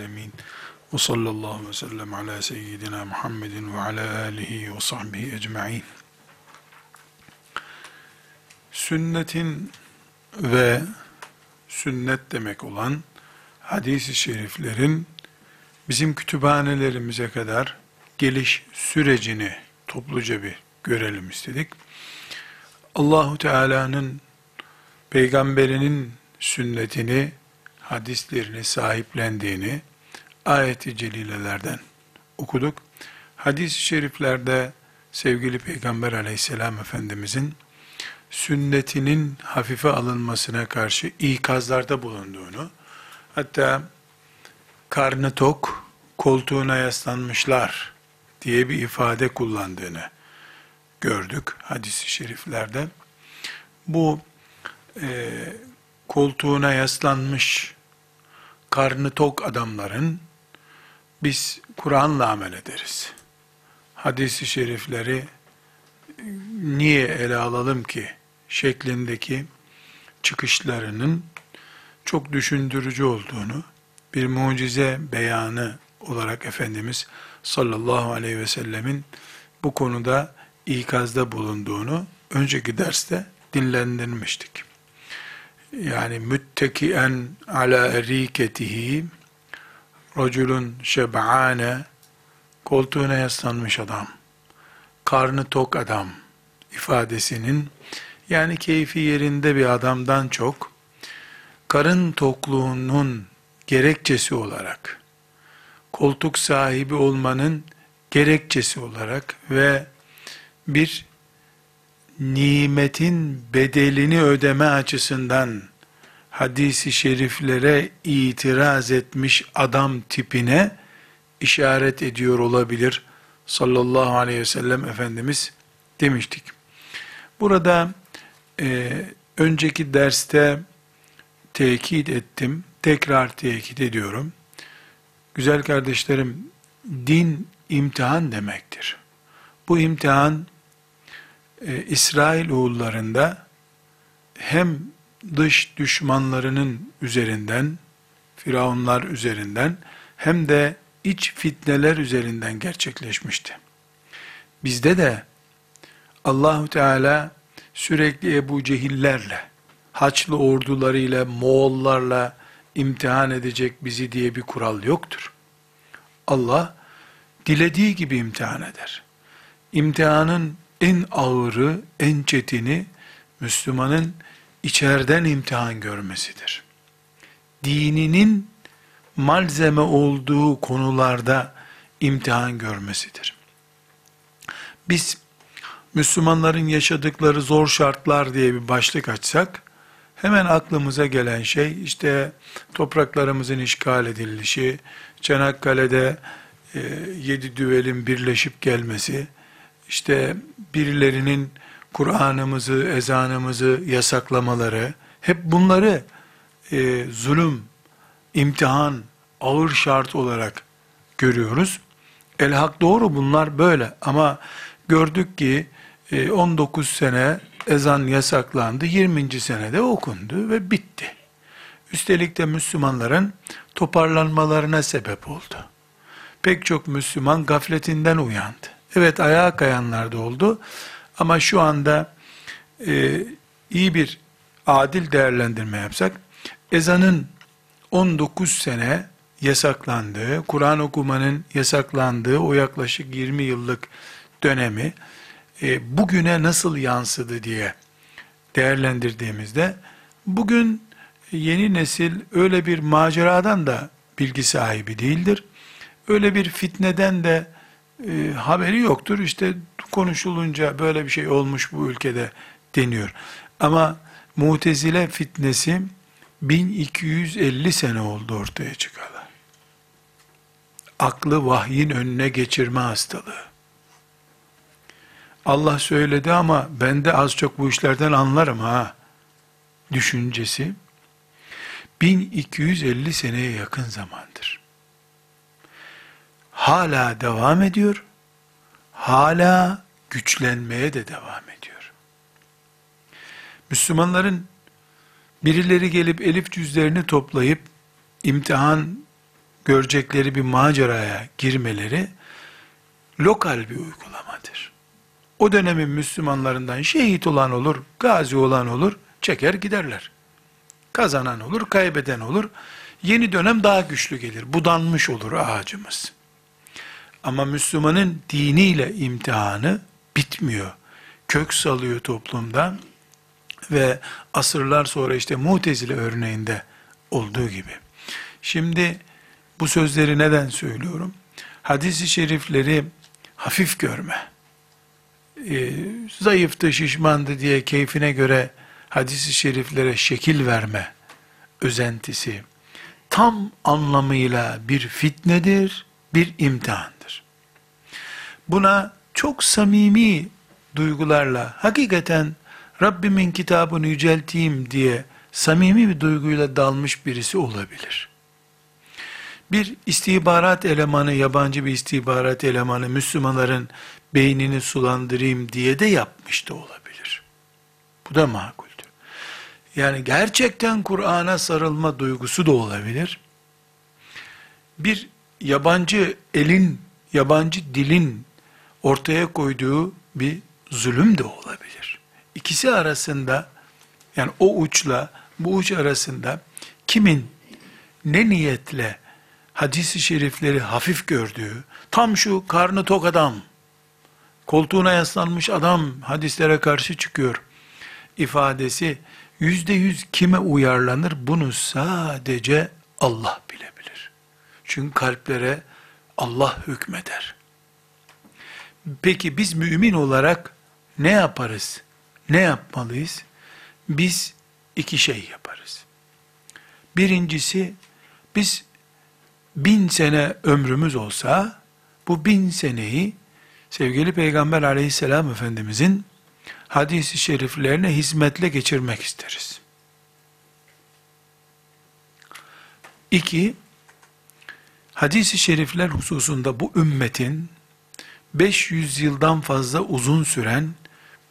Alemin. Ve sallallahu ve sellem ala seyyidina Muhammedin ve ala alihi ve sahbihi ecma'in. Sünnetin ve sünnet demek olan hadis-i şeriflerin bizim kütüphanelerimize kadar geliş sürecini topluca bir görelim istedik. Allahu Teala'nın peygamberinin sünnetini, hadislerini sahiplendiğini ayeti celilelerden okuduk. Hadis-i şeriflerde sevgili Peygamber aleyhisselam efendimizin sünnetinin hafife alınmasına karşı ikazlarda bulunduğunu, hatta karnı tok, koltuğuna yaslanmışlar diye bir ifade kullandığını gördük hadis-i şeriflerde. Bu e, koltuğuna yaslanmış, karnı tok adamların biz Kur'an'la amel ederiz. Hadis-i şerifleri niye ele alalım ki şeklindeki çıkışlarının çok düşündürücü olduğunu, bir mucize beyanı olarak Efendimiz sallallahu aleyhi ve sellemin bu konuda ikazda bulunduğunu önceki derste dinlendirmiştik. Yani müttekien ala eriketihi Raculun şeb'ane koltuğuna yaslanmış adam, karnı tok adam ifadesinin yani keyfi yerinde bir adamdan çok karın tokluğunun gerekçesi olarak koltuk sahibi olmanın gerekçesi olarak ve bir nimetin bedelini ödeme açısından hadisi şeriflere itiraz etmiş adam tipine işaret ediyor olabilir sallallahu aleyhi ve sellem Efendimiz demiştik. Burada e, önceki derste tekit ettim, tekrar tekit ediyorum. Güzel kardeşlerim, din imtihan demektir. Bu imtihan e, İsrail oğullarında hem dış düşmanlarının üzerinden, firavunlar üzerinden hem de iç fitneler üzerinden gerçekleşmişti. Bizde de Allahu Teala sürekli Ebu Cehillerle, Haçlı ordularıyla, Moğollarla imtihan edecek bizi diye bir kural yoktur. Allah dilediği gibi imtihan eder. İmtihanın en ağırı, en çetini Müslümanın içeriden imtihan görmesidir. Dininin malzeme olduğu konularda imtihan görmesidir. Biz Müslümanların yaşadıkları zor şartlar diye bir başlık açsak, hemen aklımıza gelen şey işte topraklarımızın işgal edilişi, Çanakkale'de e, yedi düvelin birleşip gelmesi, işte birilerinin Kur'an'ımızı, ezanımızı yasaklamaları, hep bunları e, zulüm, imtihan, ağır şart olarak görüyoruz. El hak doğru bunlar böyle ama gördük ki e, 19 sene ezan yasaklandı, 20. senede okundu ve bitti. Üstelik de Müslümanların toparlanmalarına sebep oldu. Pek çok Müslüman gafletinden uyandı. Evet ayağa kayanlar da oldu ama şu anda e, iyi bir adil değerlendirme yapsak, ezanın 19 sene yasaklandığı, Kur'an okumanın yasaklandığı o yaklaşık 20 yıllık dönemi e, bugüne nasıl yansıdı diye değerlendirdiğimizde bugün yeni nesil öyle bir maceradan da bilgi sahibi değildir. Öyle bir fitneden de e, haberi yoktur. İşte konuşulunca böyle bir şey olmuş bu ülkede deniyor. Ama Mutezile fitnesi 1250 sene oldu ortaya çıkalı. Aklı vahyin önüne geçirme hastalığı. Allah söyledi ama ben de az çok bu işlerden anlarım ha. Düşüncesi 1250 seneye yakın zamandır. Hala devam ediyor. Hala güçlenmeye de devam ediyor. Müslümanların birileri gelip elif cüzlerini toplayıp imtihan görecekleri bir maceraya girmeleri lokal bir uygulamadır. O dönemin Müslümanlarından şehit olan olur, gazi olan olur, çeker giderler. Kazanan olur, kaybeden olur. Yeni dönem daha güçlü gelir. Budanmış olur ağacımız. Ama Müslümanın diniyle imtihanı bitmiyor. Kök salıyor toplumda ve asırlar sonra işte Mutezile örneğinde olduğu gibi. Şimdi bu sözleri neden söylüyorum? Hadis-i şerifleri hafif görme, e, zayıftı, şişmandı diye keyfine göre hadis-i şeriflere şekil verme özentisi, tam anlamıyla bir fitnedir, bir imtihandır. Buna çok samimi duygularla, hakikaten Rabbimin kitabını yücelteyim diye samimi bir duyguyla dalmış birisi olabilir. Bir istihbarat elemanı, yabancı bir istihbarat elemanı Müslümanların beynini sulandırayım diye de yapmış da olabilir. Bu da makuldür. Yani gerçekten Kur'an'a sarılma duygusu da olabilir. Bir yabancı elin, yabancı dilin ortaya koyduğu bir zulüm de olabilir. İkisi arasında yani o uçla bu uç arasında kimin ne niyetle hadisi şerifleri hafif gördüğü, tam şu karnı tok adam, koltuğuna yaslanmış adam hadislere karşı çıkıyor ifadesi yüzde yüz kime uyarlanır bunu sadece Allah bilebilir. Çünkü kalplere Allah hükmeder. Peki biz mümin olarak ne yaparız? Ne yapmalıyız? Biz iki şey yaparız. Birincisi, biz bin sene ömrümüz olsa, bu bin seneyi sevgili Peygamber aleyhisselam efendimizin hadisi şeriflerine hizmetle geçirmek isteriz. İki, hadisi şerifler hususunda bu ümmetin 500 yıldan fazla uzun süren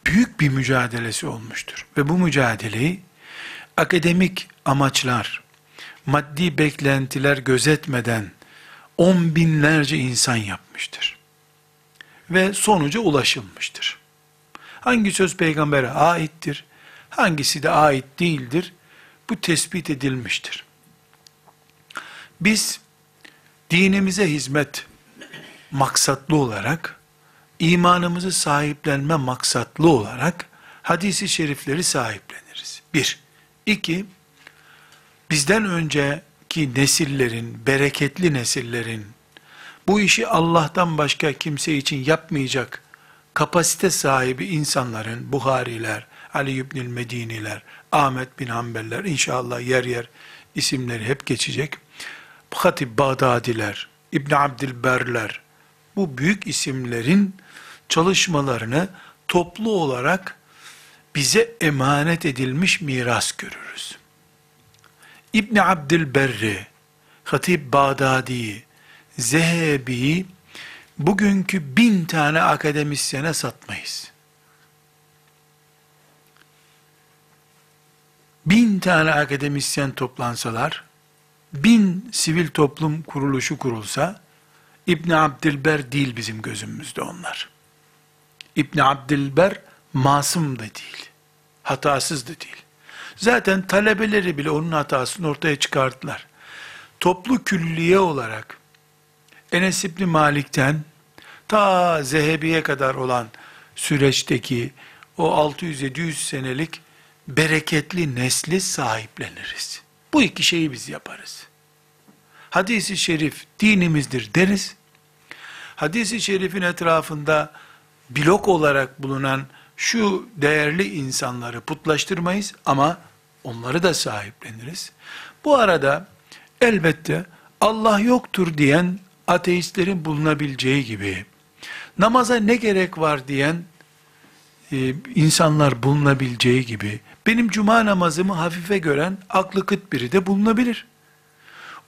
büyük bir mücadelesi olmuştur. Ve bu mücadeleyi akademik amaçlar, maddi beklentiler gözetmeden on binlerce insan yapmıştır. Ve sonuca ulaşılmıştır. Hangi söz peygambere aittir, hangisi de ait değildir, bu tespit edilmiştir. Biz dinimize hizmet maksatlı olarak, imanımızı sahiplenme maksatlı olarak hadisi şerifleri sahipleniriz. Bir. İki, bizden önceki nesillerin, bereketli nesillerin, bu işi Allah'tan başka kimse için yapmayacak kapasite sahibi insanların, Buhariler, Ali İbnül Mediniler, Ahmet bin Hanbeller, inşallah yer yer isimleri hep geçecek. Hatib Bağdadiler, İbn Abdilberler, bu büyük isimlerin çalışmalarını toplu olarak bize emanet edilmiş miras görürüz. İbn Abdilberri, Hatib Bağdadi, Zehebi, bugünkü bin tane akademisyene satmayız. Bin tane akademisyen toplansalar, bin sivil toplum kuruluşu kurulsa, İbn Abdilber değil bizim gözümüzde onlar. İbn Abdilber masum da değil. Hatasız da değil. Zaten talebeleri bile onun hatasını ortaya çıkarttılar. Toplu külliye olarak Enes İbni Malik'ten ta Zehebi'ye kadar olan süreçteki o 600-700 senelik bereketli nesli sahipleniriz. Bu iki şeyi biz yaparız. Hadisi şerif dinimizdir deriz. Hadisi şerifin etrafında blok olarak bulunan şu değerli insanları putlaştırmayız ama onları da sahipleniriz. Bu arada elbette Allah yoktur diyen ateistlerin bulunabileceği gibi, namaza ne gerek var diyen e, insanlar bulunabileceği gibi, benim cuma namazımı hafife gören aklı kıt biri de bulunabilir.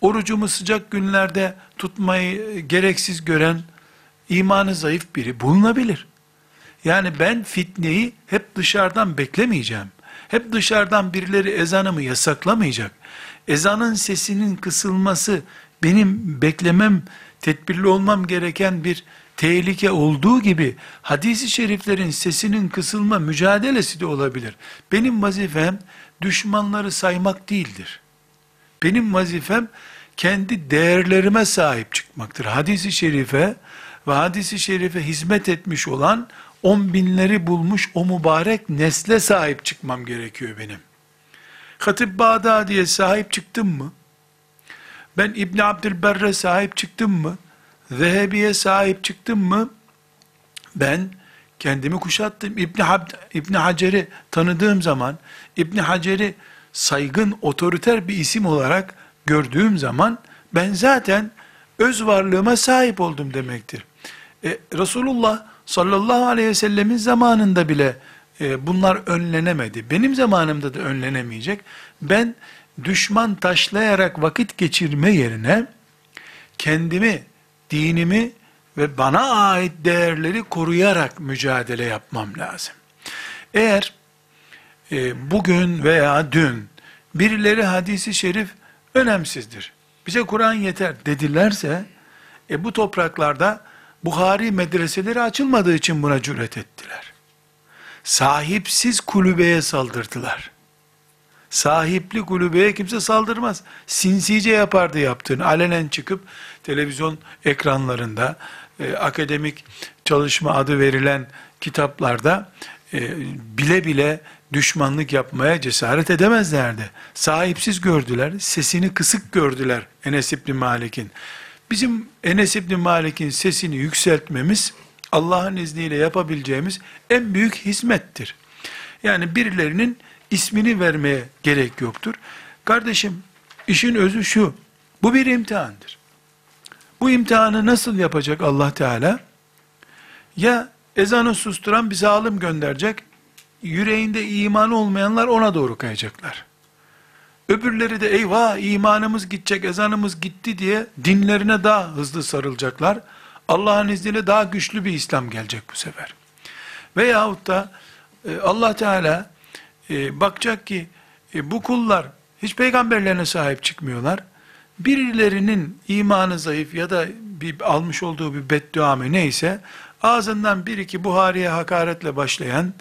Orucumu sıcak günlerde tutmayı gereksiz gören imanı zayıf biri bulunabilir. Yani ben fitneyi hep dışarıdan beklemeyeceğim. Hep dışarıdan birileri ezanımı yasaklamayacak. ezanın sesinin kısılması benim beklemem, tedbirli olmam gereken bir tehlike olduğu gibi hadisi şeriflerin sesinin kısılma mücadelesi de olabilir. Benim vazifem düşmanları saymak değildir. Benim vazifem kendi değerlerime sahip çıkmaktır. Hadisi şerife ve hadisi şerife hizmet etmiş olan on binleri bulmuş o mübarek nesle sahip çıkmam gerekiyor benim. Hatip Bağdadi'ye sahip çıktım mı? Ben İbn Abdülberre sahip çıktım mı? Zehebi'ye sahip çıktım mı? Ben kendimi kuşattım. İbn Abd İbn Hacer'i tanıdığım zaman İbn Hacer'i saygın, otoriter bir isim olarak gördüğüm zaman ben zaten öz varlığıma sahip oldum demektir. E, Resulullah sallallahu aleyhi ve sellemin zamanında bile e, bunlar önlenemedi. Benim zamanımda da önlenemeyecek. Ben düşman taşlayarak vakit geçirme yerine kendimi, dinimi ve bana ait değerleri koruyarak mücadele yapmam lazım. Eğer e, bugün veya dün birileri hadisi şerif önemsizdir. Bize Kur'an yeter dedilerse e, bu topraklarda Buhari medreseleri açılmadığı için buna cüret ettiler. Sahipsiz kulübeye saldırdılar. Sahipli kulübeye kimse saldırmaz. Sinsice yapardı yaptığını. Alenen çıkıp televizyon ekranlarında e, akademik çalışma adı verilen kitaplarda e, bile bile düşmanlık yapmaya cesaret edemezlerdi. Sahipsiz gördüler, sesini kısık gördüler Enes İbni Malik'in. Bizim Enes İbni Malik'in sesini yükseltmemiz, Allah'ın izniyle yapabileceğimiz en büyük hizmettir. Yani birilerinin ismini vermeye gerek yoktur. Kardeşim, işin özü şu, bu bir imtihandır. Bu imtihanı nasıl yapacak Allah Teala? Ya ezanı susturan bir zalim gönderecek, yüreğinde iman olmayanlar ona doğru kayacaklar. Öbürleri de eyvah imanımız gidecek, ezanımız gitti diye dinlerine daha hızlı sarılacaklar. Allah'ın izniyle daha güçlü bir İslam gelecek bu sefer. Veyahut da e, Allah Teala e, bakacak ki e, bu kullar hiç peygamberlerine sahip çıkmıyorlar. Birilerinin imanı zayıf ya da bir almış olduğu bir beddua mı neyse ağzından bir iki Buhari'ye hakaretle başlayan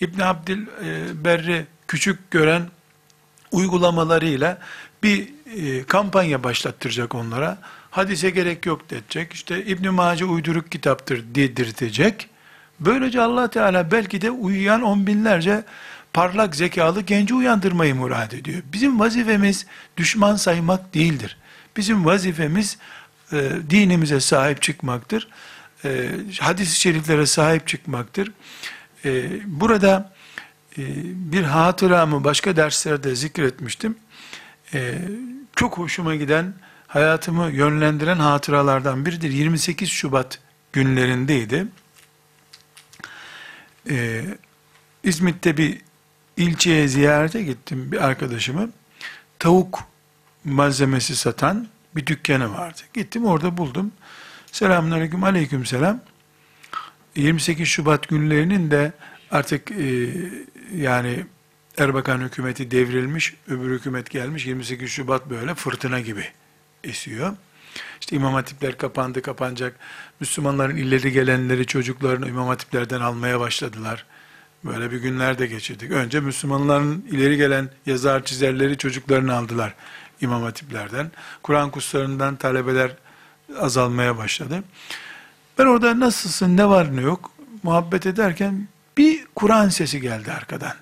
İbn Abdülberri küçük gören uygulamalarıyla bir e, kampanya başlattıracak onlara. Hadise gerek yok diyecek. İşte İbn Mace uyduruk kitaptır dedirtecek. Böylece Allah Teala belki de uyuyan on binlerce parlak zekalı genci uyandırmayı murad ediyor. Bizim vazifemiz düşman saymak değildir. Bizim vazifemiz e, dinimize sahip çıkmaktır. E, hadis-i şeriflere sahip çıkmaktır. E, burada e, bir hatıramı başka derslerde zikretmiştim. E, çok hoşuma giden, hayatımı yönlendiren hatıralardan biridir. 28 Şubat günlerindeydi. E, İzmit'te bir ilçeye ziyarete gittim bir arkadaşımı. Tavuk malzemesi satan bir dükkanı vardı. Gittim orada buldum. Selamünaleyküm, aleyküm selam. 28 Şubat günlerinin de artık e, yani Erbakan hükümeti devrilmiş, öbür hükümet gelmiş, 28 Şubat böyle fırtına gibi esiyor. İşte imam hatipler kapandı, kapanacak. Müslümanların ileri gelenleri çocuklarını imam hatiplerden almaya başladılar. Böyle bir günler de geçirdik. Önce Müslümanların ileri gelen yazar çizerleri çocuklarını aldılar imam hatiplerden. Kur'an kurslarından talebeler azalmaya başladı. Ben orada nasılsın, ne var ne yok muhabbet ederken bir Kur'an sesi geldi arkadan.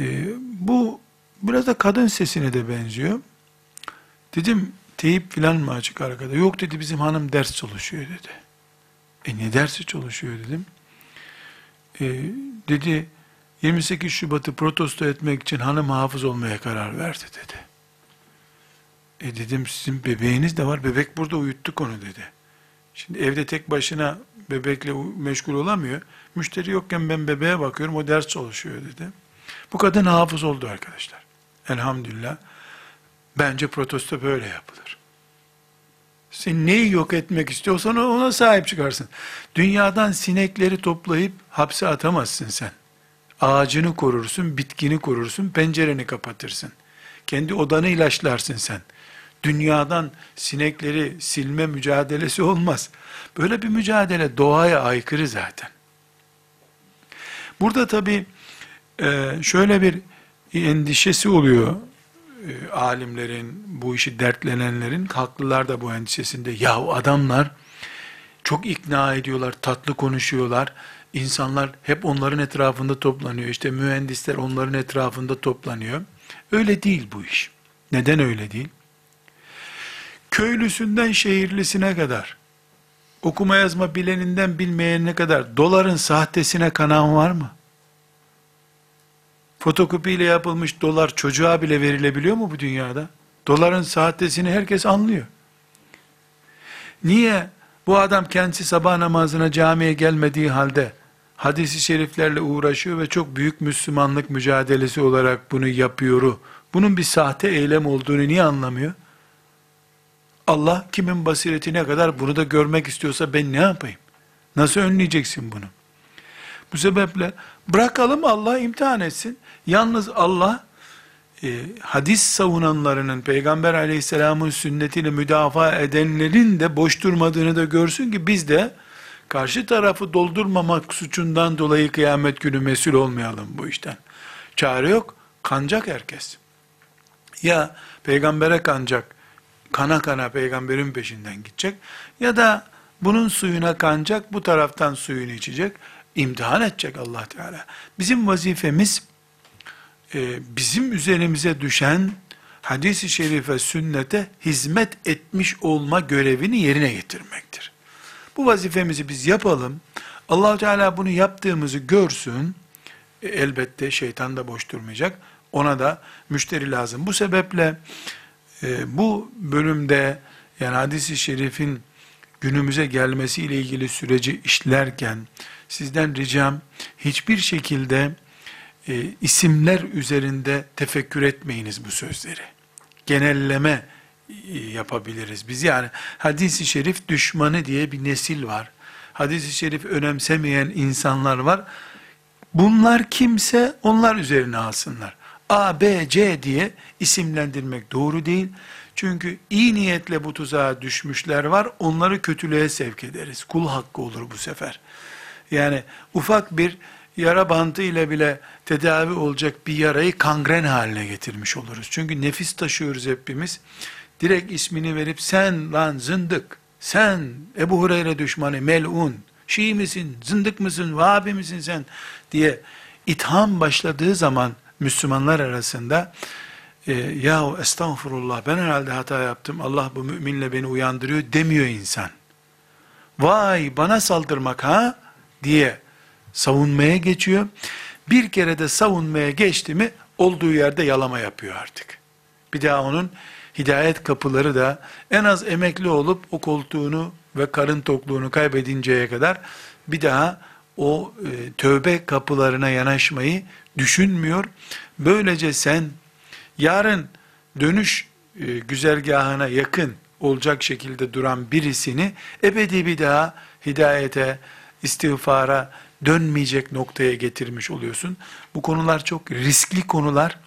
Ee, bu biraz da kadın sesine de benziyor. Dedim teyip filan mı açık arkada? Yok dedi bizim hanım ders çalışıyor dedi. E ne dersi çalışıyor dedim. E, dedi 28 Şubat'ı protesto etmek için hanım hafız olmaya karar verdi dedi. E dedim sizin bebeğiniz de var. Bebek burada uyuttuk onu dedi. Şimdi evde tek başına bebekle meşgul olamıyor. Müşteri yokken ben bebeğe bakıyorum o ders çalışıyor dedi. Bu kadın hafız oldu arkadaşlar. Elhamdülillah. Bence protesto böyle yapılır. Sen neyi yok etmek istiyorsan ona sahip çıkarsın. Dünyadan sinekleri toplayıp hapse atamazsın sen. Ağacını korursun, bitkini korursun, pencereni kapatırsın. Kendi odanı ilaçlarsın sen. Dünyadan sinekleri silme mücadelesi olmaz. Böyle bir mücadele doğaya aykırı zaten. Burada tabi e, şöyle bir endişesi oluyor e, alimlerin, bu işi dertlenenlerin, haklılar da bu endişesinde. Yahu adamlar çok ikna ediyorlar, tatlı konuşuyorlar. İnsanlar hep onların etrafında toplanıyor. İşte mühendisler onların etrafında toplanıyor. Öyle değil bu iş. Neden öyle değil? Köylüsünden şehirlisine kadar, okuma yazma bileninden bilmeyenine kadar doların sahtesine kanan var mı? Fotokopiyle yapılmış dolar çocuğa bile verilebiliyor mu bu dünyada? Doların sahtesini herkes anlıyor. Niye bu adam kendisi sabah namazına camiye gelmediği halde hadisi şeriflerle uğraşıyor ve çok büyük Müslümanlık mücadelesi olarak bunu yapıyor. Bunun bir sahte eylem olduğunu niye anlamıyor? Allah kimin basiretine kadar bunu da görmek istiyorsa ben ne yapayım? Nasıl önleyeceksin bunu? Bu sebeple bırakalım Allah imtihan etsin. Yalnız Allah e, hadis savunanlarının Peygamber aleyhisselamın sünnetini müdafaa edenlerin de boş durmadığını da görsün ki biz de karşı tarafı doldurmamak suçundan dolayı kıyamet günü mesul olmayalım bu işten. Çare yok, kanacak herkes. Ya peygambere kanacak, kana kana peygamberin peşinden gidecek ya da bunun suyuna kanacak, bu taraftan suyunu içecek, imtihan edecek Allah Teala. Bizim vazifemiz e, bizim üzerimize düşen hadis-i şerife, sünnete hizmet etmiş olma görevini yerine getirmektir. Bu vazifemizi biz yapalım. allah Teala bunu yaptığımızı görsün. E, elbette şeytan da boş durmayacak. Ona da müşteri lazım. Bu sebeple e, bu bölümde yani hadis-i şerifin günümüze gelmesiyle ilgili süreci işlerken sizden ricam hiçbir şekilde e, isimler üzerinde tefekkür etmeyiniz bu sözleri. Genelleme e, yapabiliriz biz. Yani hadisi şerif düşmanı diye bir nesil var. Hadisi şerif önemsemeyen insanlar var. Bunlar kimse onlar üzerine alsınlar. A, B, C diye isimlendirmek doğru değil. Çünkü iyi niyetle bu tuzağa düşmüşler var. Onları kötülüğe sevk ederiz. Kul hakkı olur bu sefer. Yani ufak bir yara bantı ile bile tedavi olacak bir yarayı kangren haline getirmiş oluruz. Çünkü nefis taşıyoruz hepimiz. Direkt ismini verip sen lan zındık, sen Ebu Hureyre düşmanı melun, Şii misin, zındık mısın, Vahabi misin sen diye itham başladığı zaman Müslümanlar arasında e, yahu estağfurullah ben herhalde hata yaptım Allah bu müminle beni uyandırıyor demiyor insan. Vay bana saldırmak ha diye savunmaya geçiyor. Bir kere de savunmaya geçti mi olduğu yerde yalama yapıyor artık. Bir daha onun hidayet kapıları da en az emekli olup o koltuğunu ve karın tokluğunu kaybedinceye kadar bir daha o e, tövbe kapılarına yanaşmayı düşünmüyor. Böylece sen yarın dönüş e, güzergahına yakın olacak şekilde duran birisini ebedi bir daha hidayete, istiğfara dönmeyecek noktaya getirmiş oluyorsun. Bu konular çok riskli konular.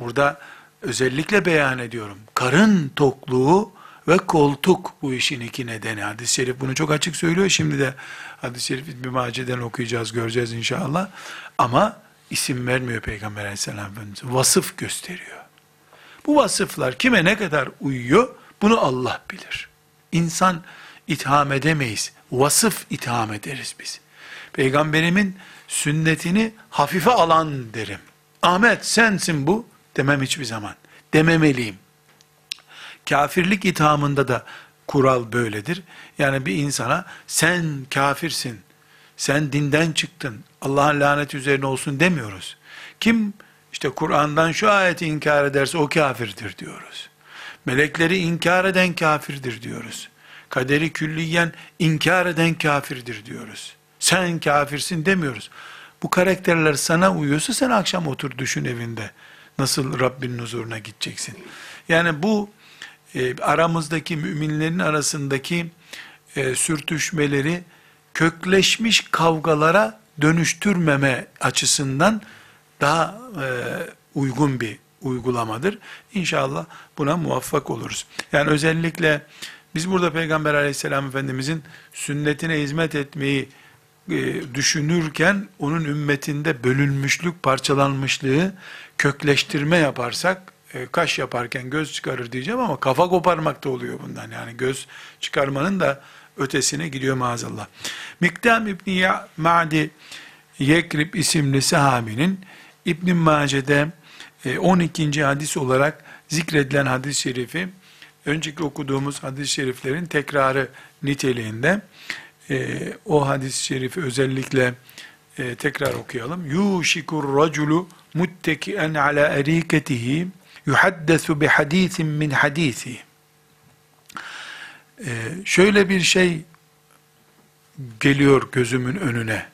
Burada özellikle beyan ediyorum. Karın tokluğu ve koltuk bu işin iki nedeni. Hadis-i şerif bunu çok açık söylüyor. Şimdi de hadis-i şerif bir maceden okuyacağız, göreceğiz inşallah. Ama isim vermiyor Peygamber aleyhisselam Efendimiz. Vasıf gösteriyor. Bu vasıflar kime ne kadar uyuyor bunu Allah bilir. İnsan itham edemeyiz. Vasıf itham ederiz biz. Peygamberimin sünnetini hafife alan derim. Ahmet sensin bu demem hiçbir zaman. Dememeliyim. Kafirlik ithamında da kural böyledir. Yani bir insana sen kafirsin, sen dinden çıktın, Allah'ın laneti üzerine olsun demiyoruz. Kim işte Kur'an'dan şu ayeti inkar ederse o kafirdir diyoruz. Melekleri inkar eden kafirdir diyoruz. Kaderi külliyen inkar eden kafirdir diyoruz. Sen kafirsin demiyoruz. Bu karakterler sana uyuyorsa sen akşam otur düşün evinde. Nasıl Rabbinin huzuruna gideceksin. Yani bu e, aramızdaki müminlerin arasındaki e, sürtüşmeleri kökleşmiş kavgalara dönüştürmeme açısından daha e, uygun bir uygulamadır. İnşallah buna muvaffak oluruz. Yani özellikle biz burada Peygamber aleyhisselam efendimizin sünnetine hizmet etmeyi e, düşünürken onun ümmetinde bölünmüşlük, parçalanmışlığı kökleştirme yaparsak e, kaş yaparken göz çıkarır diyeceğim ama kafa koparmak da oluyor bundan. Yani göz çıkarmanın da ötesine gidiyor maazallah. Miktam İbni Ma'di Yekrib isimli sahabinin İbn Mace'de 12. E, hadis olarak zikredilen hadis-i şerifi önceki okuduğumuz hadis-i şeriflerin tekrarı niteliğinde e, o hadis-i şerifi özellikle e, tekrar okuyalım. Yuşikur raculu muttekien ala eriketihi yuhaddesu bi hadisin min hadisi. E, şöyle bir şey geliyor gözümün önüne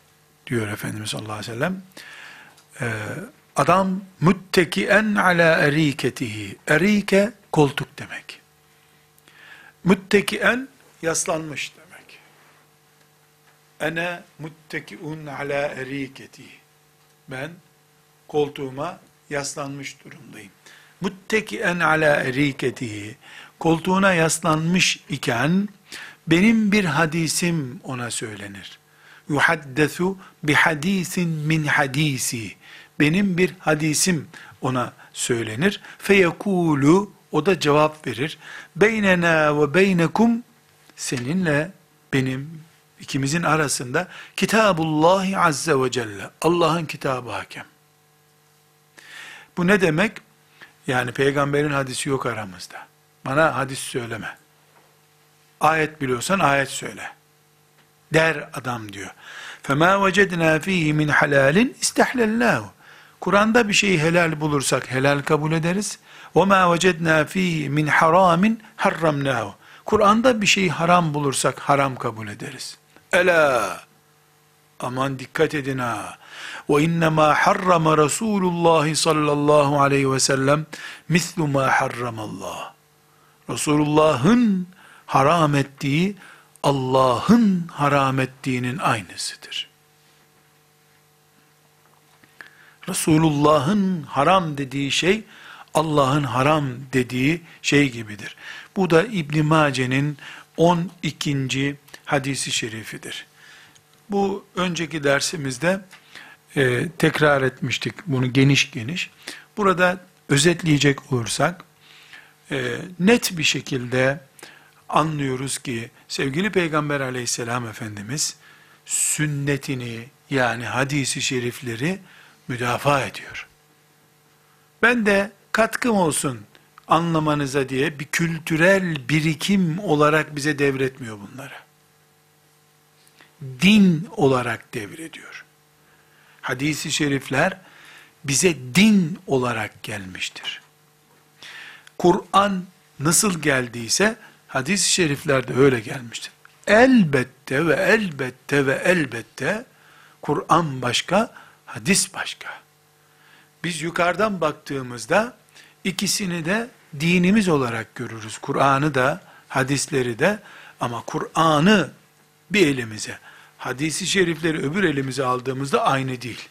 diyor Efendimiz sallallahu aleyhi ve sellem. E, adam muttekien ala eriketihi. Erike koltuk demek. Muttekien yaslanmış demek. Ene muttekiun ala eriketi. Ben koltuğuma yaslanmış durumdayım. Muttekien ala eriketihi. Koltuğuna yaslanmış iken benim bir hadisim ona söylenir. Yuhaddesu bi hadisin min hadisi. Benim bir hadisim ona söylenir. Feyekulu o da cevap verir. Beynena ve beynekum seninle benim ikimizin arasında Kitabullahi Azze ve Celle. Allah'ın kitabı hakem. Bu ne demek? Yani peygamberin hadisi yok aramızda. Bana hadis söyleme. Ayet biliyorsan ayet söyle. Der adam diyor. فَمَا وَجَدْنَا ف۪يهِ مِنْ حَلَالٍ اِسْتَحْلَلْنَاهُ Kur'an'da bir şeyi helal bulursak helal kabul ederiz. وَمَا وَجَدْنَا ف۪يهِ مِنْ حَرَامٍ حَرَّمْنَاهُ Kur'an'da bir şeyi haram bulursak haram kabul ederiz. Ela aman dikkat edin ha. Ve innema harrama Resulullah sallallahu aleyhi ve sellem mislu ma harramallah. Resulullah'ın haram ettiği Allah'ın haram ettiğinin aynısıdır. Resulullah'ın haram dediği şey Allah'ın haram dediği şey gibidir. Bu da İbn Mace'nin 12. hadisi şerifidir. Bu önceki dersimizde e, tekrar etmiştik bunu geniş geniş. Burada özetleyecek olursak e, net bir şekilde anlıyoruz ki sevgili Peygamber aleyhisselam Efendimiz sünnetini yani hadisi şerifleri müdafaa ediyor. Ben de katkım olsun anlamanıza diye bir kültürel birikim olarak bize devretmiyor bunları. Din olarak devrediyor. Hadisi şerifler bize din olarak gelmiştir. Kur'an nasıl geldiyse hadis-i şerifler de öyle gelmiştir. Elbette ve elbette ve elbette Kur'an başka, hadis başka. Biz yukarıdan baktığımızda ikisini de dinimiz olarak görürüz. Kur'an'ı da, hadisleri de ama Kur'an'ı bir elimize, hadisi şerifleri öbür elimize aldığımızda aynı değil.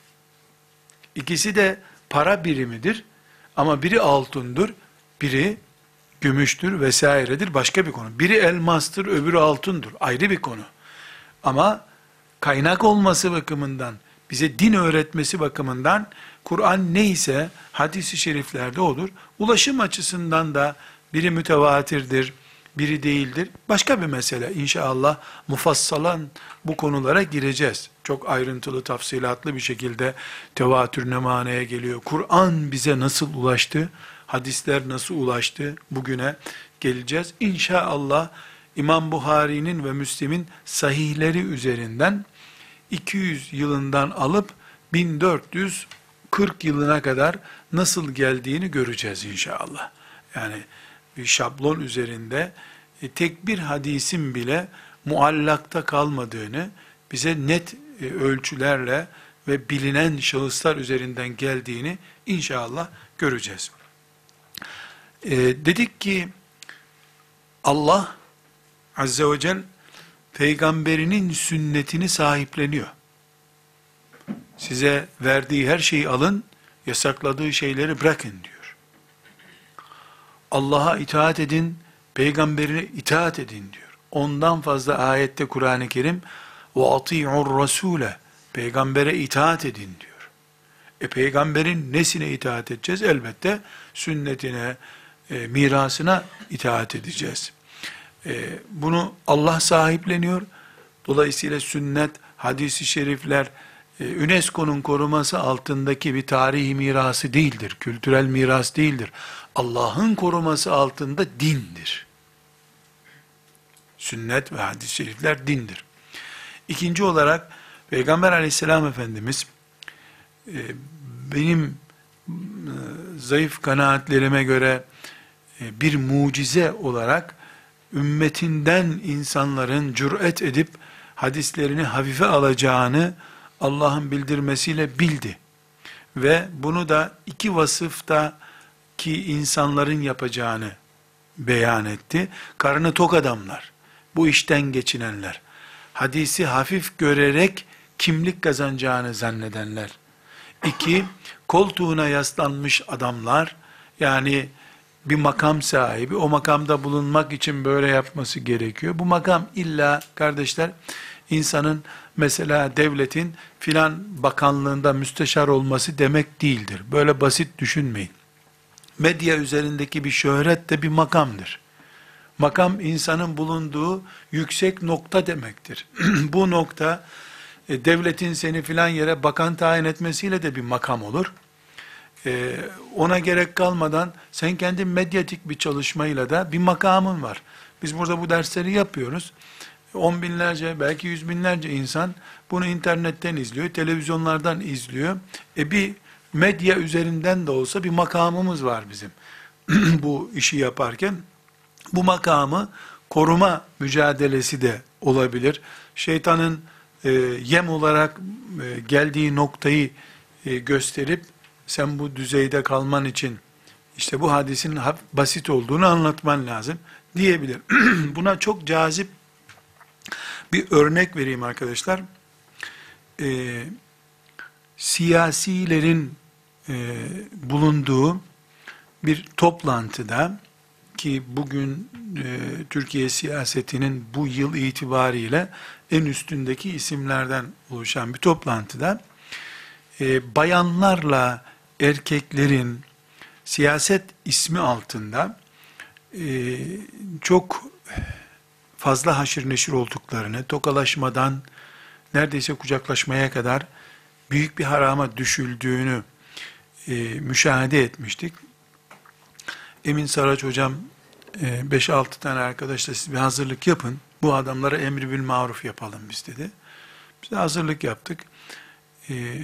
İkisi de para birimidir ama biri altındır, biri gümüştür vesairedir başka bir konu. Biri elmastır, öbürü altındır ayrı bir konu. Ama kaynak olması bakımından, bize din öğretmesi bakımından Kur'an neyse hadisi şeriflerde olur. Ulaşım açısından da biri mütevatirdir, biri değildir. Başka bir mesele inşallah mufassalan bu konulara gireceğiz. Çok ayrıntılı, tafsilatlı bir şekilde tevatür ne manaya geliyor. Kur'an bize nasıl ulaştı? Hadisler nasıl ulaştı? Bugüne geleceğiz. İnşallah İmam Buhari'nin ve Müslim'in sahihleri üzerinden 200 yılından alıp 1400 40 yılına kadar nasıl geldiğini göreceğiz inşallah. Yani bir şablon üzerinde e, tek bir hadisin bile muallakta kalmadığını bize net e, ölçülerle ve bilinen şahıslar üzerinden geldiğini inşallah göreceğiz. E, dedik ki Allah Azze ve Celle peygamberinin sünnetini sahipleniyor. Size verdiği her şeyi alın, yasakladığı şeyleri bırakın diyor. Allah'a itaat edin, peygamberine itaat edin diyor. Ondan fazla ayette Kur'an-ı Kerim ve ati'ur rasule peygambere itaat edin diyor. E peygamberin nesine itaat edeceğiz? Elbette sünnetine, e, mirasına itaat edeceğiz. E, bunu Allah sahipleniyor. Dolayısıyla sünnet, hadisi şerifler, UNESCO'nun koruması altındaki bir tarihi mirası değildir. Kültürel miras değildir. Allah'ın koruması altında dindir. Sünnet ve hadis-i şerifler dindir. İkinci olarak Peygamber aleyhisselam Efendimiz e, benim e, zayıf kanaatlerime göre e, bir mucize olarak ümmetinden insanların cüret edip hadislerini hafife alacağını Allah'ın bildirmesiyle bildi. Ve bunu da iki vasıfta ki insanların yapacağını beyan etti. Karnı tok adamlar, bu işten geçinenler, hadisi hafif görerek kimlik kazanacağını zannedenler. İki, koltuğuna yaslanmış adamlar, yani bir makam sahibi, o makamda bulunmak için böyle yapması gerekiyor. Bu makam illa kardeşler, insanın mesela devletin filan bakanlığında müsteşar olması demek değildir. Böyle basit düşünmeyin. Medya üzerindeki bir şöhret de bir makamdır. Makam insanın bulunduğu yüksek nokta demektir. Bu nokta e, devletin seni filan yere bakan tayin etmesiyle de bir makam olur. E, ona gerek kalmadan sen kendi medyatik bir çalışmayla da bir makamın var. Biz burada bu dersleri yapıyoruz. On binlerce belki yüz binlerce insan bunu internetten izliyor, televizyonlardan izliyor. E bir medya üzerinden de olsa bir makamımız var bizim. bu işi yaparken bu makamı koruma mücadelesi de olabilir. Şeytanın e, yem olarak e, geldiği noktayı e, gösterip sen bu düzeyde kalman için işte bu hadisin basit olduğunu anlatman lazım diyebilir. Buna çok cazip bir örnek vereyim arkadaşlar. Ee, siyasilerin e, bulunduğu bir toplantıda ki bugün e, Türkiye siyasetinin bu yıl itibariyle en üstündeki isimlerden oluşan bir toplantıda e, bayanlarla erkeklerin siyaset ismi altında e, çok fazla haşır neşir olduklarını, tokalaşmadan neredeyse kucaklaşmaya kadar büyük bir harama düşüldüğünü e, müşahede etmiştik. Emin Saraç hocam 5-6 e, tane arkadaşla siz bir hazırlık yapın. Bu adamlara emri bil maruf yapalım biz dedi. Biz de hazırlık yaptık. E,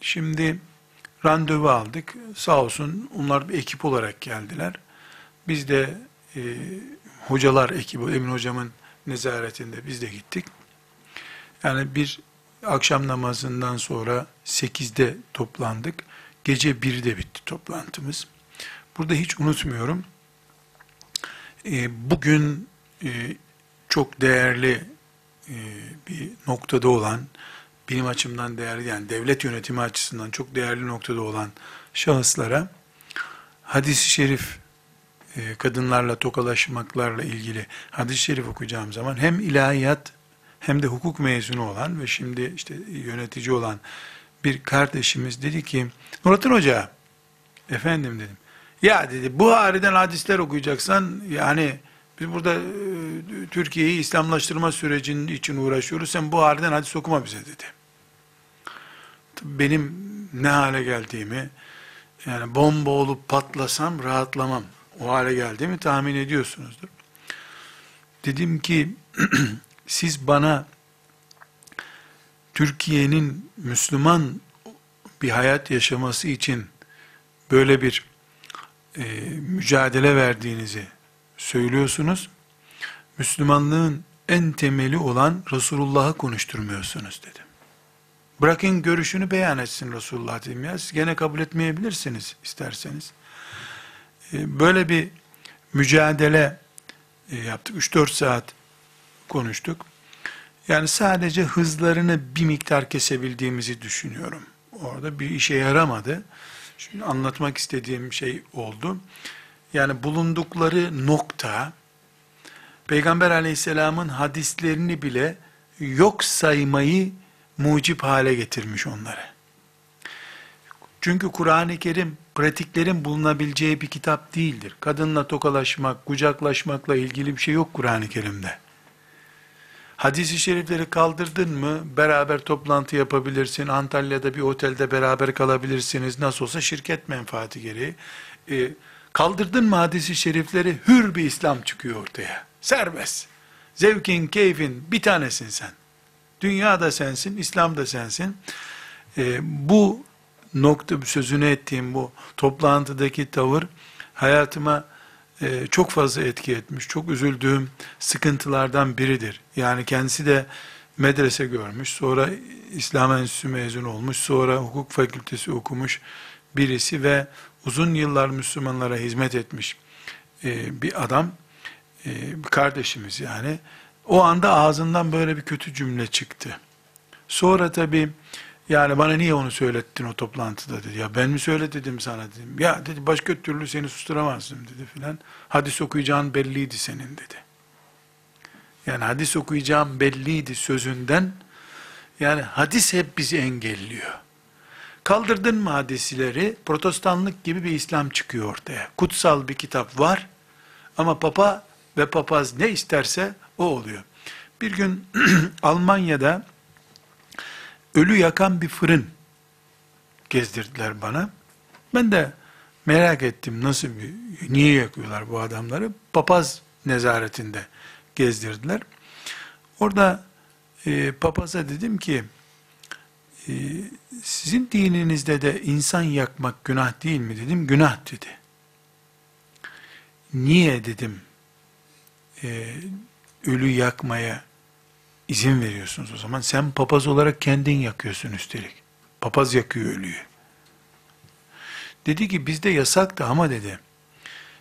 şimdi randevu aldık. Sağ olsun onlar bir ekip olarak geldiler. Biz de e, hocalar ekibi, Emin hocamın nezaretinde biz de gittik. Yani bir akşam namazından sonra 8'de toplandık. Gece 1'de bitti toplantımız. Burada hiç unutmuyorum. E, bugün e, çok değerli e, bir noktada olan, benim açımdan değerli yani devlet yönetimi açısından çok değerli noktada olan şahıslara hadis-i şerif kadınlarla tokalaşmaklarla ilgili hadis-i şerif okuyacağım zaman hem ilahiyat hem de hukuk mezunu olan ve şimdi işte yönetici olan bir kardeşimiz dedi ki Nurattin Hoca efendim dedim ya dedi Buhari'den hadisler okuyacaksan yani biz burada e, Türkiye'yi İslamlaştırma sürecinin için uğraşıyoruz. Sen Buhari'den hadis okuma bize dedi. Benim ne hale geldiğimi yani bomba olup patlasam rahatlamam. O hale geldiğimi tahmin ediyorsunuzdur. Dedim ki siz bana Türkiye'nin Müslüman bir hayat yaşaması için böyle bir e, mücadele verdiğinizi söylüyorsunuz. Müslümanlığın en temeli olan Resulullah'ı konuşturmuyorsunuz dedim. Bırakın görüşünü beyan etsin Resulullah dedim ya. Siz gene kabul etmeyebilirsiniz isterseniz. E, böyle bir mücadele e, yaptık. 3-4 saat konuştuk. Yani sadece hızlarını bir miktar kesebildiğimizi düşünüyorum. Orada bir işe yaramadı. Şimdi anlatmak istediğim şey oldu. yani bulundukları nokta, Peygamber aleyhisselamın hadislerini bile yok saymayı mucip hale getirmiş onları. Çünkü Kur'an-ı Kerim pratiklerin bulunabileceği bir kitap değildir. Kadınla tokalaşmak, kucaklaşmakla ilgili bir şey yok Kur'an-ı Kerim'de. Hadis-i şerifleri kaldırdın mı beraber toplantı yapabilirsin. Antalya'da bir otelde beraber kalabilirsiniz. Nasıl olsa şirket menfaati gereği. Ee, kaldırdın mı hadis-i şerifleri hür bir İslam çıkıyor ortaya. Serbest. Zevkin, keyfin bir tanesin sen. Dünya da sensin, İslam da sensin. Ee, bu nokta sözünü ettiğim bu toplantıdaki tavır hayatıma e, çok fazla etki etmiş. Çok üzüldüğüm sıkıntılardan biridir. Yani kendisi de medrese görmüş, sonra İslam Enstitüsü mezun olmuş, sonra hukuk fakültesi okumuş birisi ve uzun yıllar Müslümanlara hizmet etmiş e, bir adam, e, bir kardeşimiz yani. O anda ağzından böyle bir kötü cümle çıktı. Sonra tabii yani bana niye onu söylettin o toplantıda dedi. Ya ben mi söyledim sana dedim. Ya dedi başka türlü seni susturamazdım dedi filan. Hadis okuyacağın belliydi senin dedi. Yani hadis okuyacağım belliydi sözünden. Yani hadis hep bizi engelliyor. Kaldırdın mı hadisleri, protestanlık gibi bir İslam çıkıyor ortaya. Kutsal bir kitap var ama papa ve papaz ne isterse o oluyor. Bir gün Almanya'da ölü yakan bir fırın gezdirdiler bana. Ben de merak ettim nasıl bir, niye yakıyorlar bu adamları? Papaz nezaretinde gezdirdiler. Orada e, papaza dedim ki, e, sizin dininizde de insan yakmak günah değil mi dedim, günah dedi. Niye dedim, e, ölü yakmaya izin veriyorsunuz o zaman. Sen papaz olarak kendin yakıyorsun üstelik. Papaz yakıyor ölüyü. Dedi ki bizde yasaktı ama dedi.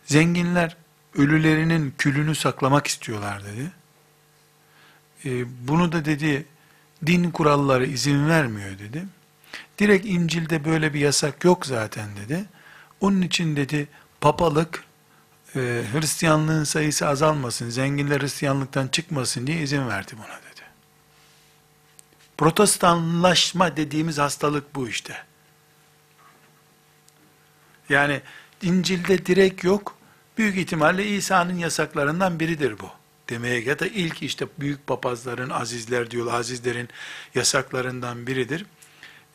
Zenginler ölülerinin külünü saklamak istiyorlar dedi. E, bunu da dedi din kuralları izin vermiyor dedi. Direkt İncil'de böyle bir yasak yok zaten dedi. Onun için dedi papalık e, Hristiyanlığın sayısı azalmasın, zenginler Hristiyanlıktan çıkmasın diye izin verdi buna. Protestanlaşma dediğimiz hastalık bu işte. Yani İncil'de direkt yok. Büyük ihtimalle İsa'nın yasaklarından biridir bu. Demeye ya da ilk işte büyük papazların, azizler diyor, azizlerin yasaklarından biridir.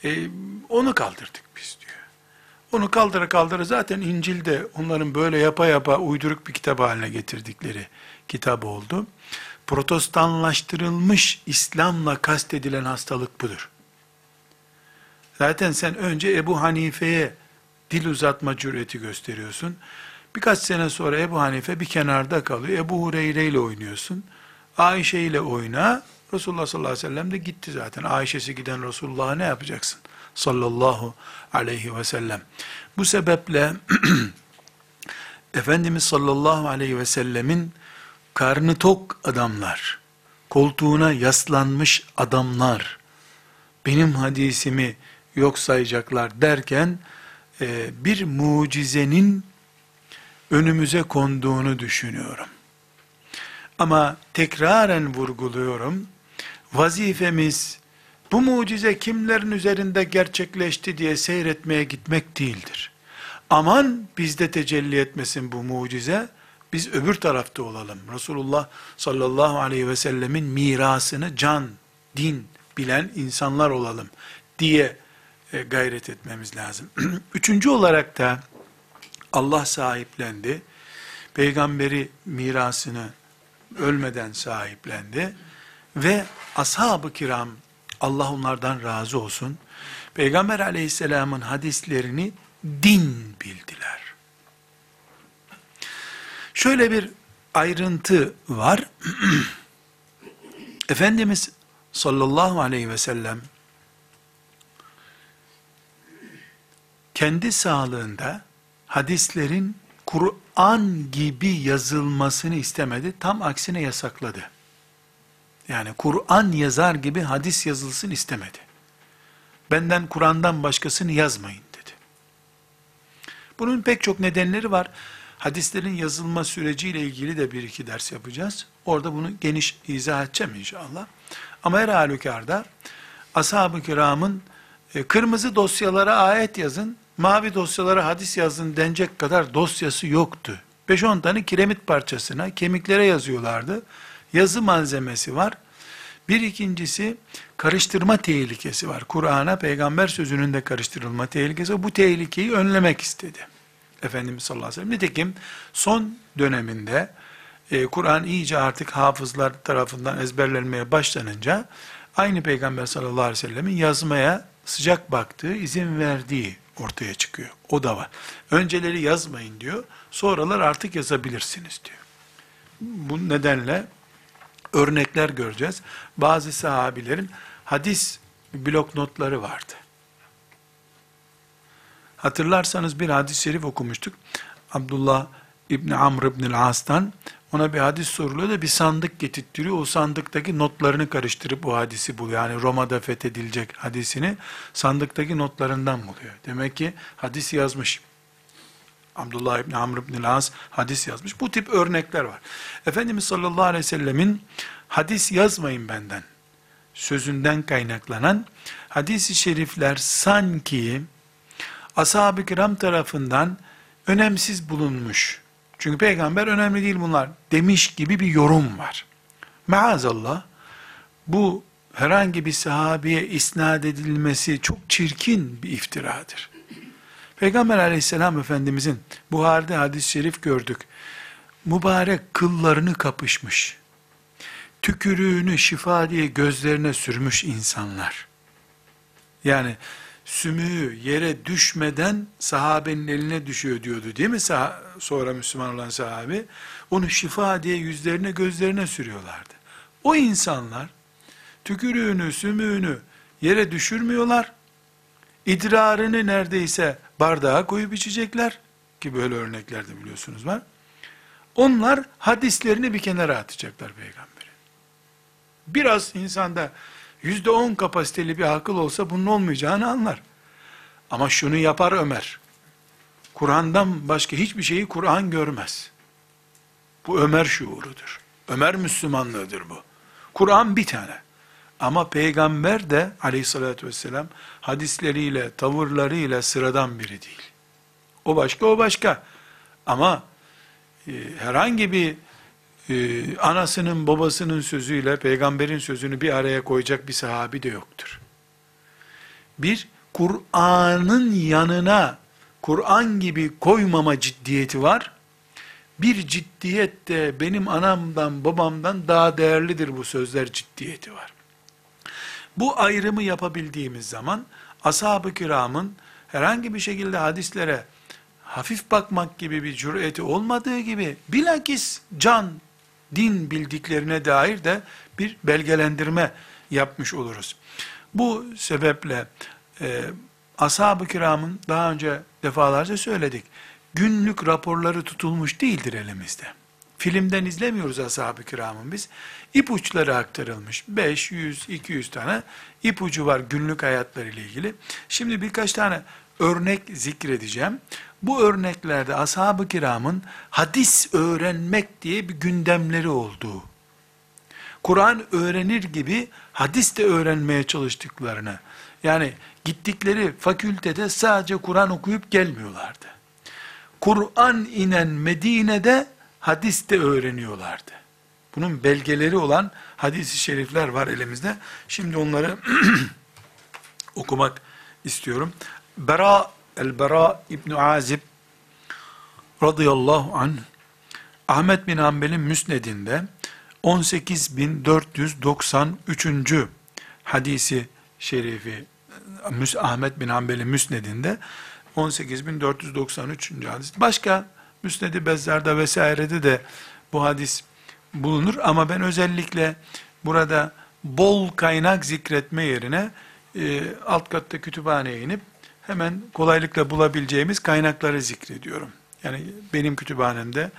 Ee, onu kaldırdık biz diyor. Onu kaldıra kaldıra zaten İncil'de onların böyle yapa yapa uyduruk bir kitap haline getirdikleri kitap oldu protestanlaştırılmış İslam'la kastedilen hastalık budur. Zaten sen önce Ebu Hanife'ye dil uzatma cüreti gösteriyorsun. Birkaç sene sonra Ebu Hanife bir kenarda kalıyor. Ebu Hureyre ile oynuyorsun. Ayşe ile oyna. Resulullah sallallahu aleyhi ve sellem de gitti zaten. Ayşe'si giden Resulullah'a ne yapacaksın? Sallallahu aleyhi ve sellem. Bu sebeple Efendimiz sallallahu aleyhi ve sellemin karnı tok adamlar, koltuğuna yaslanmış adamlar, benim hadisimi yok sayacaklar derken, e, bir mucizenin önümüze konduğunu düşünüyorum. Ama tekraren vurguluyorum, vazifemiz, bu mucize kimlerin üzerinde gerçekleşti diye seyretmeye gitmek değildir. Aman bizde tecelli etmesin bu mucize, biz öbür tarafta olalım. Resulullah sallallahu aleyhi ve sellemin mirasını can, din bilen insanlar olalım diye e, gayret etmemiz lazım. Üçüncü olarak da Allah sahiplendi. Peygamberi mirasını ölmeden sahiplendi. Ve ashab-ı kiram, Allah onlardan razı olsun, Peygamber aleyhisselamın hadislerini din bildiler. Şöyle bir ayrıntı var. Efendimiz sallallahu aleyhi ve sellem kendi sağlığında hadislerin Kur'an gibi yazılmasını istemedi. Tam aksine yasakladı. Yani Kur'an yazar gibi hadis yazılsın istemedi. Benden Kur'an'dan başkasını yazmayın dedi. Bunun pek çok nedenleri var. Hadislerin yazılma süreciyle ilgili de bir iki ders yapacağız. Orada bunu geniş izah edeceğim inşallah. Ama her halükarda ashab-ı kiramın e, kırmızı dosyalara ayet yazın, mavi dosyalara hadis yazın denecek kadar dosyası yoktu. 5-10 tane kiremit parçasına, kemiklere yazıyorlardı. Yazı malzemesi var. Bir ikincisi karıştırma tehlikesi var. Kur'an'a peygamber sözünün de karıştırılma tehlikesi. Bu tehlikeyi önlemek istedi. Efendimiz sallallahu aleyhi ve sellem. Nitekim son döneminde e, Kur'an iyice artık hafızlar tarafından ezberlenmeye başlanınca aynı peygamber sallallahu aleyhi ve sellemin yazmaya sıcak baktığı, izin verdiği ortaya çıkıyor. O da var. Önceleri yazmayın diyor. Sonralar artık yazabilirsiniz diyor. Bu nedenle örnekler göreceğiz. Bazı sahabilerin hadis blok notları vardı. Hatırlarsanız bir hadis-i şerif okumuştuk. Abdullah İbni Amr İbni As'tan ona bir hadis soruluyor da bir sandık getirtiyor. O sandıktaki notlarını karıştırıp o hadisi buluyor. Yani Roma'da fethedilecek hadisini sandıktaki notlarından buluyor. Demek ki hadis yazmış. Abdullah İbni Amr İbni As hadis yazmış. Bu tip örnekler var. Efendimiz sallallahu aleyhi ve sellemin hadis yazmayın benden sözünden kaynaklanan hadis-i şerifler sanki ashab-ı kiram tarafından önemsiz bulunmuş. Çünkü peygamber önemli değil bunlar demiş gibi bir yorum var. Maazallah bu herhangi bir sahabeye isnat edilmesi çok çirkin bir iftiradır. Peygamber aleyhisselam efendimizin Buhari'de hadis-i şerif gördük. Mübarek kıllarını kapışmış. Tükürüğünü şifa diye gözlerine sürmüş insanlar. Yani sümüğü yere düşmeden sahabenin eline düşüyor diyordu değil mi Sah sonra Müslüman olan sahabe? Onu şifa diye yüzlerine gözlerine sürüyorlardı. O insanlar tükürüğünü, sümüğünü yere düşürmüyorlar. İdrarını neredeyse bardağa koyup içecekler ki böyle örnekler de biliyorsunuz var. Onlar hadislerini bir kenara atacaklar peygamberin. Biraz insanda yüzde on kapasiteli bir akıl olsa bunun olmayacağını anlar. Ama şunu yapar Ömer. Kur'an'dan başka hiçbir şeyi Kur'an görmez. Bu Ömer şuurudur. Ömer Müslümanlığıdır bu. Kur'an bir tane. Ama peygamber de aleyhissalatü vesselam hadisleriyle, tavırlarıyla sıradan biri değil. O başka, o başka. Ama e, herhangi bir e, anasının babasının sözüyle peygamberin sözünü bir araya koyacak bir sahabi de yoktur. Bir, Kur'an'ın yanına Kur'an gibi koymama ciddiyeti var. Bir ciddiyet de benim anamdan babamdan daha değerlidir bu sözler ciddiyeti var. Bu ayrımı yapabildiğimiz zaman ashab-ı kiramın herhangi bir şekilde hadislere hafif bakmak gibi bir cüreti olmadığı gibi bilakis can, din bildiklerine dair de bir belgelendirme yapmış oluruz. Bu sebeple e, ashab-ı kiramın daha önce defalarca söyledik. Günlük raporları tutulmuş değildir elimizde. Filmden izlemiyoruz ashab-ı kiramın biz. İpuçları aktarılmış. 5, 100, 200 tane ipucu var günlük hayatlarıyla ilgili. Şimdi birkaç tane örnek zikredeceğim. Bu örneklerde ashab-ı kiramın hadis öğrenmek diye bir gündemleri olduğu, Kur'an öğrenir gibi hadis de öğrenmeye çalıştıklarını, yani gittikleri fakültede sadece Kur'an okuyup gelmiyorlardı. Kur'an inen Medine'de hadis de öğreniyorlardı. Bunun belgeleri olan hadis-i şerifler var elimizde. Şimdi onları okumak istiyorum. Bera el-Bera İbn Azib radıyallahu anh Ahmet bin Hanbel'in müsnedinde 18493. hadisi şerifi Ahmet bin Hanbel'in müsnedinde 18493. hadis. Başka Müsned-i Bezzar'da vesairede de bu hadis bulunur ama ben özellikle burada bol kaynak zikretme yerine e, alt katta kütüphaneye inip hemen kolaylıkla bulabileceğimiz kaynakları zikrediyorum. Yani benim kütüphanemde,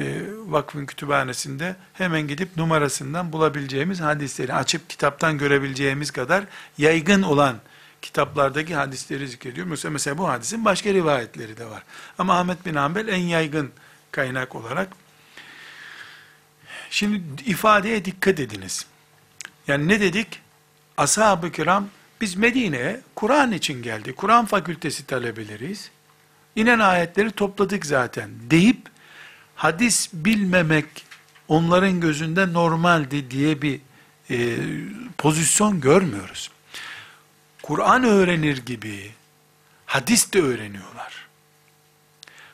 e, vakfın kütüphanesinde hemen gidip numarasından bulabileceğimiz hadisleri açıp kitaptan görebileceğimiz kadar yaygın olan kitaplardaki hadisleri zikrediyorum. Mesela, mesela bu hadisin başka rivayetleri de var. Ama Ahmet bin Hanbel en yaygın kaynak olarak. Şimdi ifadeye dikkat ediniz. Yani ne dedik? Ashab-ı kiram biz Medine'ye Kur'an için geldi. Kur'an fakültesi talebeleriyiz. İnen ayetleri topladık zaten deyip hadis bilmemek onların gözünde normaldi diye bir e, pozisyon görmüyoruz. Kur'an öğrenir gibi hadis de öğreniyorlar.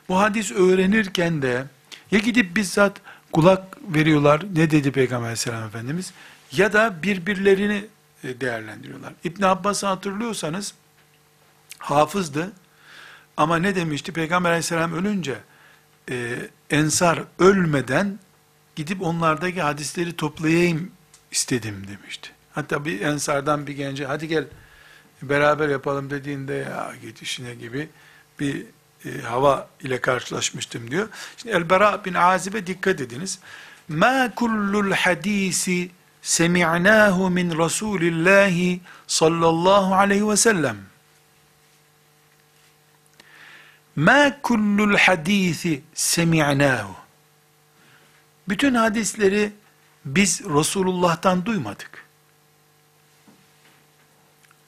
Bu hadis öğrenirken de ya gidip bizzat kulak veriyorlar ne dedi Peygamber aleyhisselam Efendimiz ya da birbirlerini değerlendiriyorlar. İbn Abbas'ı hatırlıyorsanız hafızdı ama ne demişti? Peygamber aleyhisselam ölünce e, ensar ölmeden gidip onlardaki hadisleri toplayayım istedim demişti. Hatta bir ensardan bir gence hadi gel beraber yapalım dediğinde ya git işine gibi bir e, hava ile karşılaşmıştım diyor. Şimdi El-Bera bin Azib'e dikkat ediniz. Ma kullul hadisi semi'nahu min Resulillahi sallallahu aleyhi ve sellem. Ma kullul hadisi semi'nahu. Bütün hadisleri biz Resulullah'tan duymadık.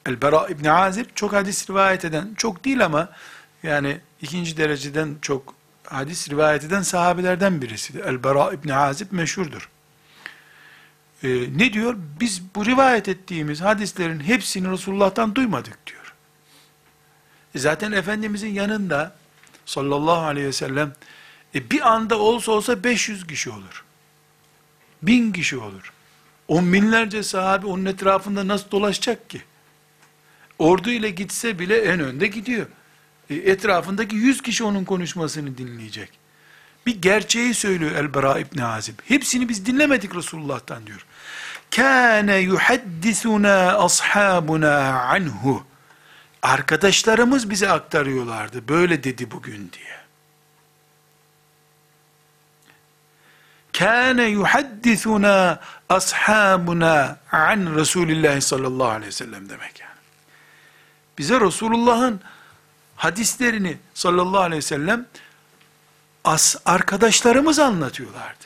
El-Bera İbni Azib çok hadis rivayet eden, çok değil ama yani ikinci dereceden çok hadis rivayet eden sahabelerden birisi. El-Bera İbni Azib meşhurdur. Ee, ne diyor? Biz bu rivayet ettiğimiz hadislerin hepsini Resulullah'tan duymadık diyor. E zaten Efendimizin yanında sallallahu aleyhi ve sellem e bir anda olsa olsa 500 kişi olur. Bin kişi olur. On binlerce sahabe onun etrafında nasıl dolaşacak ki? Ordu ile gitse bile en önde gidiyor. E, etrafındaki yüz kişi onun konuşmasını dinleyecek. Bir gerçeği söylüyor El-Bara İbni Azib. Hepsini biz dinlemedik Resulullah'tan diyor. Kâne yuhaddisuna ashabuna anhu. Arkadaşlarımız bize aktarıyorlardı. Böyle dedi bugün diye. Kâne yuhaddisuna ashabuna an Resulillah sallallahu aleyhi ve sellem demek yani. Bize Resulullah'ın hadislerini sallallahu aleyhi ve sellem as, arkadaşlarımız anlatıyorlardı.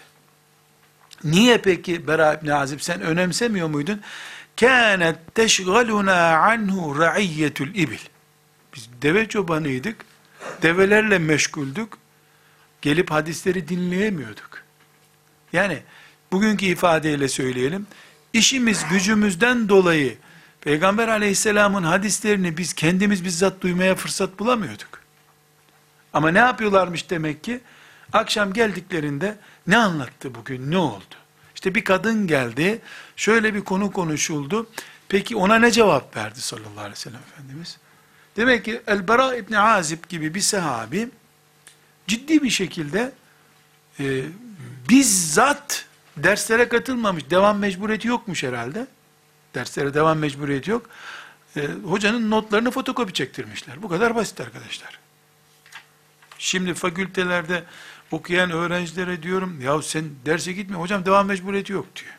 Niye peki Bera İbni Azib sen önemsemiyor muydun? Kânet teşgaluna anhu ra'iyyetul ibil. Biz deve çobanıydık. Develerle meşguldük. Gelip hadisleri dinleyemiyorduk. Yani bugünkü ifadeyle söyleyelim. İşimiz gücümüzden dolayı Peygamber aleyhisselamın hadislerini biz kendimiz bizzat duymaya fırsat bulamıyorduk. Ama ne yapıyorlarmış demek ki? Akşam geldiklerinde ne anlattı bugün, ne oldu? İşte bir kadın geldi, şöyle bir konu konuşuldu. Peki ona ne cevap verdi sallallahu aleyhi ve sellem Efendimiz? Demek ki El-Bara İbni Azib gibi bir sahabi ciddi bir şekilde e, bizzat derslere katılmamış, devam mecburiyeti yokmuş herhalde. Derslere devam mecburiyeti yok. E, hocanın notlarını fotokopi çektirmişler. Bu kadar basit arkadaşlar. Şimdi fakültelerde okuyan öğrencilere diyorum, ya sen derse gitme, hocam devam mecburiyeti yok diyor.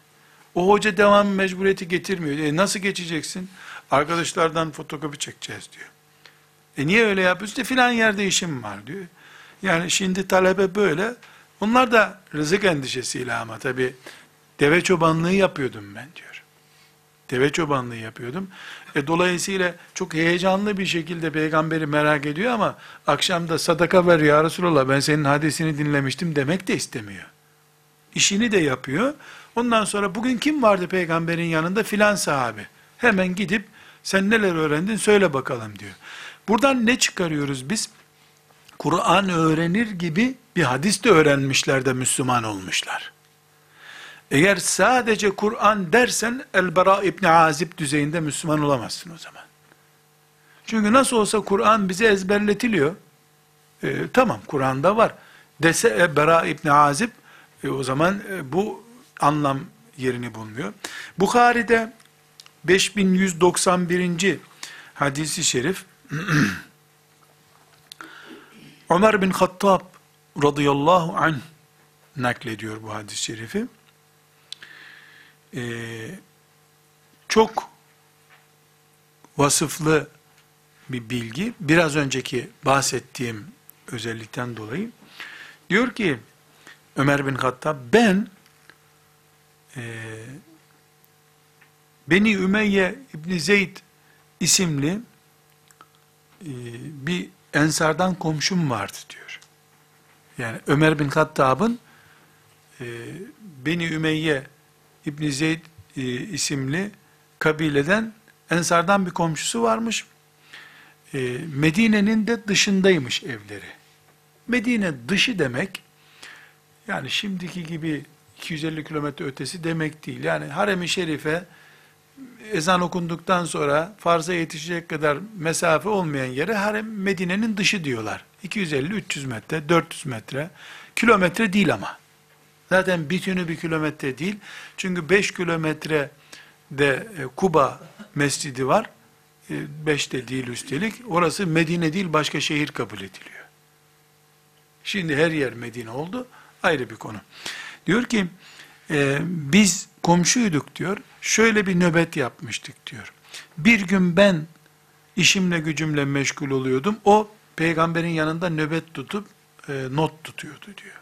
O hoca devam mecburiyeti getirmiyor. E nasıl geçeceksin? Arkadaşlardan fotokopi çekeceğiz diyor. E niye öyle yapıyorsun? İşte filan yerde işim var diyor. Yani şimdi talebe böyle. Onlar da rızık endişesiyle ama tabi deve çobanlığı yapıyordum ben diyor. Deve çobanlığı yapıyordum. E, dolayısıyla çok heyecanlı bir şekilde peygamberi merak ediyor ama akşamda sadaka ver ya Resulallah ben senin hadisini dinlemiştim demek de istemiyor. İşini de yapıyor. Ondan sonra bugün kim vardı peygamberin yanında filan sahabe. Hemen gidip sen neler öğrendin söyle bakalım diyor. Buradan ne çıkarıyoruz biz? Kur'an öğrenir gibi bir hadis de öğrenmişler de Müslüman olmuşlar. Eğer sadece Kur'an dersen El-Bara İbni Azib düzeyinde Müslüman olamazsın o zaman. Çünkü nasıl olsa Kur'an bize ezberletiliyor. E, tamam Kur'an'da var. Dese e, Bera İbni Azib e, o zaman e, bu anlam yerini bulmuyor. Bukhari'de 5191. hadisi şerif Ömer bin Hattab radıyallahu anh naklediyor bu hadis-i şerifi. Ee, çok vasıflı bir bilgi. Biraz önceki bahsettiğim özellikten dolayı. Diyor ki Ömer bin Hattab ben e, Beni Ümeyye İbni Zeyd isimli e, bir ensardan komşum vardı diyor. Yani Ömer bin Hattab'ın e, Beni Ümeyye İbni Zeyd e, isimli kabileden ensardan bir komşusu varmış. E, Medine'nin de dışındaymış evleri. Medine dışı demek, yani şimdiki gibi 250 kilometre ötesi demek değil. Yani harem-i şerife ezan okunduktan sonra farza yetişecek kadar mesafe olmayan yere harem Medine'nin dışı diyorlar. 250-300 metre, 400 metre, kilometre değil ama. Zaten bütünü bir kilometre değil. Çünkü 5 kilometre de e, Kuba mescidi var. 5 e, de değil üstelik. Orası Medine değil başka şehir kabul ediliyor. Şimdi her yer Medine oldu. Ayrı bir konu. Diyor ki e, biz komşuyduk diyor. Şöyle bir nöbet yapmıştık diyor. Bir gün ben işimle gücümle meşgul oluyordum. O peygamberin yanında nöbet tutup not tutuyordu diyor.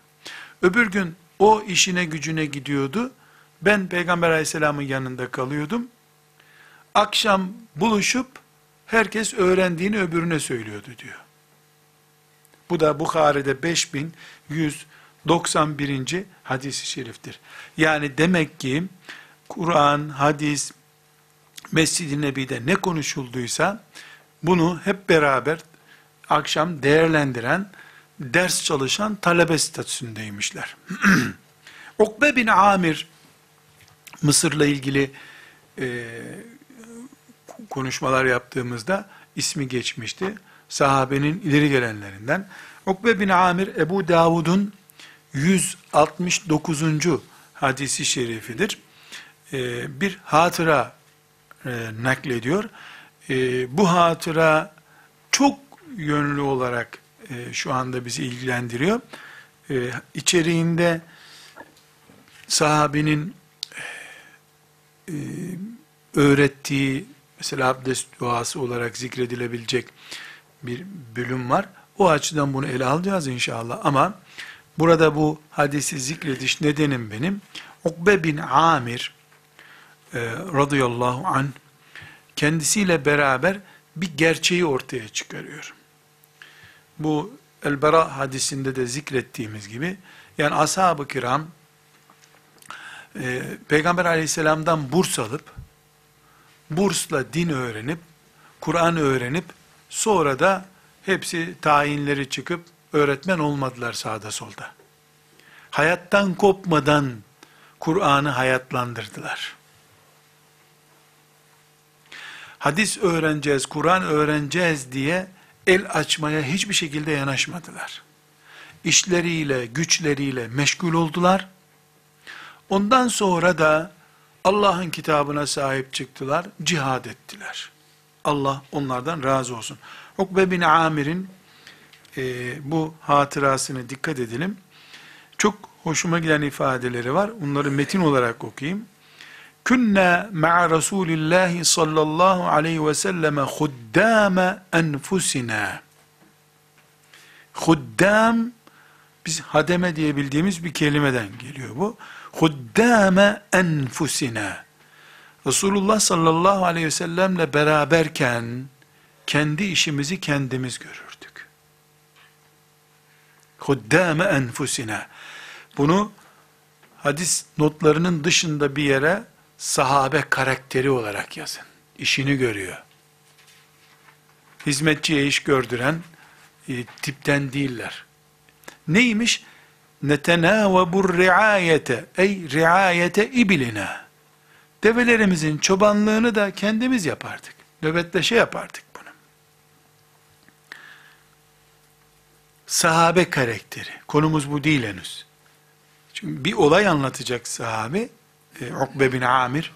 Öbür gün o işine gücüne gidiyordu. Ben peygamber aleyhisselamın yanında kalıyordum. Akşam buluşup herkes öğrendiğini öbürüne söylüyordu diyor. Bu da Bukhari'de 5191. hadisi şeriftir. Yani demek ki Kur'an, hadis, Mescid-i Nebi'de ne konuşulduysa bunu hep beraber akşam değerlendiren, ders çalışan talebe statüsündeymişler. Ukbe bin Amir Mısır'la ilgili e, konuşmalar yaptığımızda ismi geçmişti. Sahabenin ileri gelenlerinden. Ukbe bin Amir Ebu Davud'un 169. hadisi şerifidir. E, bir hatıra e, naklediyor. E, bu hatıra çok yönlü olarak e, şu anda bizi ilgilendiriyor. E, sahabenin e, öğrettiği mesela abdest duası olarak zikredilebilecek bir bölüm var. O açıdan bunu ele alacağız inşallah ama burada bu hadisi zikrediş nedenim benim. Ukbe bin Amir e, radıyallahu an kendisiyle beraber bir gerçeği ortaya çıkarıyor. Bu El-Bera hadisinde de zikrettiğimiz gibi yani ashab-ı kiram e, Peygamber aleyhisselamdan burs alıp bursla din öğrenip Kur'an öğrenip sonra da hepsi tayinleri çıkıp öğretmen olmadılar sağda solda. Hayattan kopmadan Kur'an'ı hayatlandırdılar. Hadis öğreneceğiz, Kur'an öğreneceğiz diye el açmaya hiçbir şekilde yanaşmadılar. İşleriyle, güçleriyle meşgul oldular. Ondan sonra da Allah'ın kitabına sahip çıktılar, cihad ettiler. Allah onlardan razı olsun. Ukbe bin Amir'in e, bu hatırasını dikkat edelim. Çok hoşuma giden ifadeleri var. Onları metin olarak okuyayım. Künne ma'a Resulillahi sallallahu aleyhi ve selleme huddame enfusina. Huddam, biz hademe diye bildiğimiz bir kelimeden geliyor bu. Huddame enfusina. Resulullah sallallahu aleyhi ve sellemle beraberken, kendi işimizi kendimiz görürdük. Huddame enfusina. Bunu hadis notlarının dışında bir yere sahabe karakteri olarak yazın. İşini görüyor. Hizmetçiye iş gördüren e, tipten değiller. Neymiş? Netenâvebur riayete ey riayete ibilina. Develerimizin çobanlığını da kendimiz yapardık. Nöbette şey yapardık bunu. Sahabe karakteri. Konumuz bu değil henüz. Çünkü bir olay anlatacak sahabe e, Ukbe bin Amir,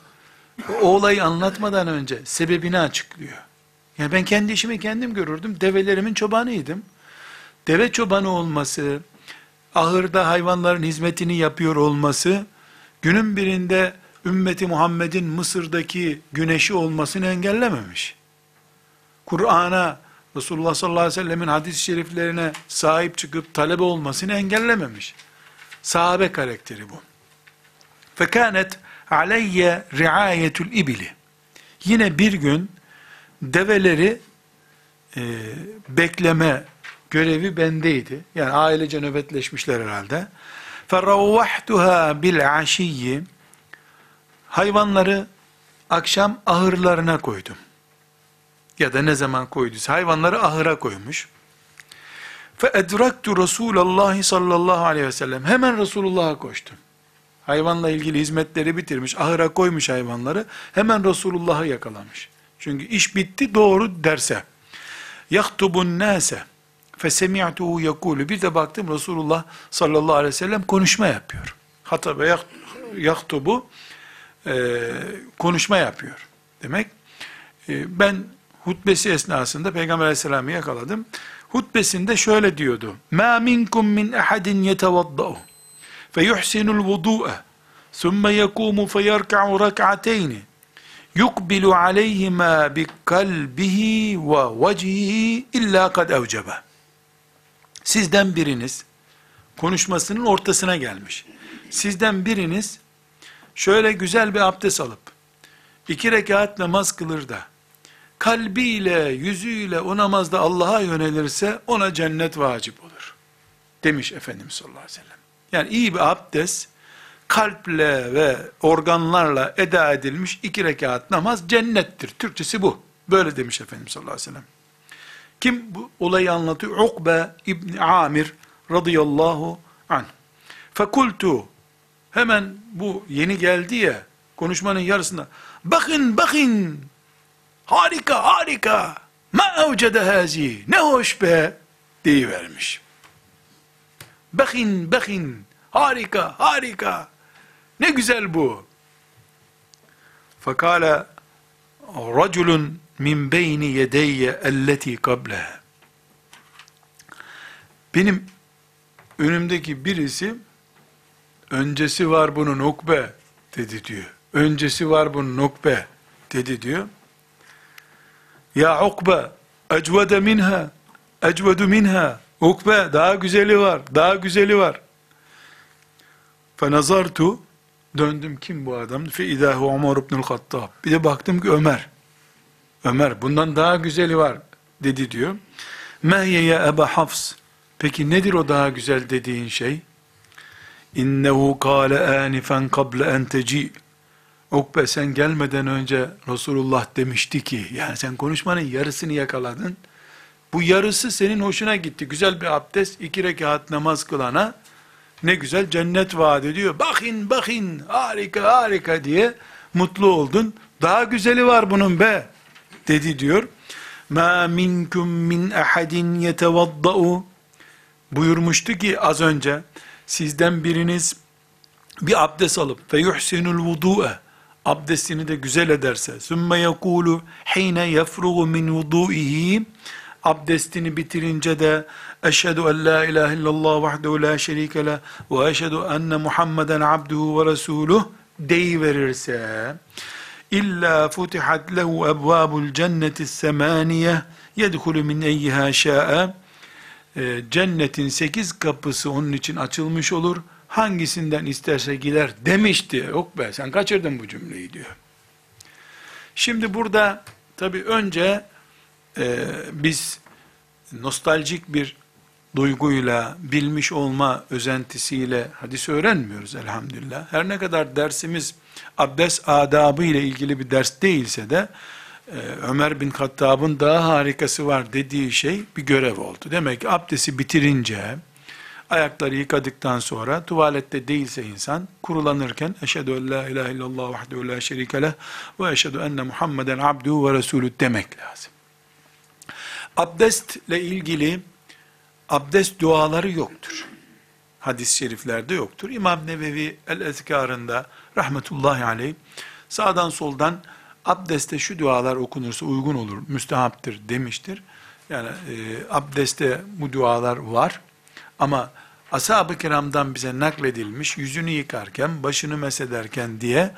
o olayı anlatmadan önce sebebini açıklıyor. Yani ben kendi işimi kendim görürdüm. Develerimin çobanıydım. Deve çobanı olması, ahırda hayvanların hizmetini yapıyor olması, günün birinde ümmeti Muhammed'in Mısır'daki güneşi olmasını engellememiş. Kur'an'a Resulullah sallallahu aleyhi ve sellemin hadis-i şeriflerine sahip çıkıp talebe olmasını engellememiş. Sahabe karakteri bu. Fekanet aleyye riayetul ibili. Yine bir gün develeri e, bekleme görevi bendeydi. Yani ailece nöbetleşmişler herhalde. فَرَوَّحْتُهَا بِالْعَشِيِّ Hayvanları akşam ahırlarına koydum. Ya da ne zaman koyduysa hayvanları ahıra koymuş. فَاَدْرَكْتُ رَسُولَ اللّٰهِ sallallahu aleyhi ve sellem. Hemen Resulullah'a koştum. Hayvanla ilgili hizmetleri bitirmiş, ahıra koymuş hayvanları. Hemen Resulullah'ı yakalamış. Çünkü iş bitti doğru derse. yahtubun nase fesemi'tuhu yekulu. Bir de baktım Resulullah sallallahu aleyhi ve sellem konuşma yapıyor. Hatabe yahtubu e, konuşma yapıyor. Demek e, ben hutbesi esnasında Peygamber aleyhisselamı yakaladım. Hutbesinde şöyle diyordu. Ma minkum min ahadin yetevadda'u feyuhsinul vudu'a ثم يقوم فيركع ركعتين يقبل عليهما بقلبه ووجهه إلا قد أوجبه Sizden biriniz konuşmasının ortasına gelmiş. Sizden biriniz şöyle güzel bir abdest alıp iki rekat namaz kılır da kalbiyle, yüzüyle o namazda Allah'a yönelirse ona cennet vacip olur. Demiş Efendimiz sallallahu aleyhi ve sellem. Yani iyi bir abdest kalple ve organlarla eda edilmiş iki rekat namaz cennettir. Türkçesi bu. Böyle demiş Efendimiz sallallahu aleyhi ve sellem. Kim bu olayı anlatıyor? Ukbe İbni Amir radıyallahu anh. Fekultu hemen bu yeni geldi ya konuşmanın yarısında bakın bakın harika harika ma evcede hazi ne hoş be deyivermiş. Bakın bakın harika harika ne güzel bu. Fakale raculun min beyni yedeyye elleti kableha. Benim önümdeki birisi öncesi var bunun ukbe dedi diyor. Öncesi var bunun ukbe dedi diyor. Ya ukbe ecvede minha ecvedu minha ukbe daha güzeli var daha güzeli var. Fenazartu döndüm kim bu adam? Fe idahu Ömer ibnül Hattab. Bir de baktım ki Ömer. Ömer bundan daha güzeli var dedi diyor. Mehye ya Eba Hafs. Peki nedir o daha güzel dediğin şey? İnnehu kâle ânifen kable en teci. Ukbe sen gelmeden önce Resulullah demişti ki, yani sen konuşmanın yarısını yakaladın. Bu yarısı senin hoşuna gitti. Güzel bir abdest, iki rekat namaz kılana ne güzel cennet vaat ediyor. Bakın bakın harika harika diye mutlu oldun. Daha güzeli var bunun be dedi diyor. Ma minkum min ahadin yetevaddau buyurmuştu ki az önce sizden biriniz bir abdest alıp fe yuhsinul vudu'e abdestini de güzel ederse sümme yekulu hine yefrugu min vudu'ihi abdestini bitirince de eşhedü en la ilahe illallah vahdehu la şerike le ve eşhedü enne Muhammeden abduhu ve resuluh deyiverirse İlla futihat lehu ebvabul cenneti semaniye yedhulu min eyyiha şa'e e, cennetin sekiz kapısı onun için açılmış olur. Hangisinden isterse gider demişti. Yok be sen kaçırdın bu cümleyi diyor. Şimdi burada tabi önce e, biz nostaljik bir duyguyla, bilmiş olma özentisiyle hadis öğrenmiyoruz elhamdülillah. Her ne kadar dersimiz abdest adabı ile ilgili bir ders değilse de e, Ömer bin Hattab'ın daha harikası var dediği şey bir görev oldu. Demek ki abdesti bitirince ayakları yıkadıktan sonra tuvalette değilse insan kurulanırken eşhedü en la ilahe illallah vahdehu la şerike leh ve eşhedü enne Muhammeden abduhu ve resulü demek lazım. Abdestle ilgili abdest duaları yoktur. Hadis-i şeriflerde yoktur. İmam Nevevi el-Ezkarında rahmetullahi aleyh sağdan soldan abdeste şu dualar okunursa uygun olur, müstehaptır demiştir. Yani e, abdeste bu dualar var ama ashab-ı kiramdan bize nakledilmiş yüzünü yıkarken, başını mesederken diye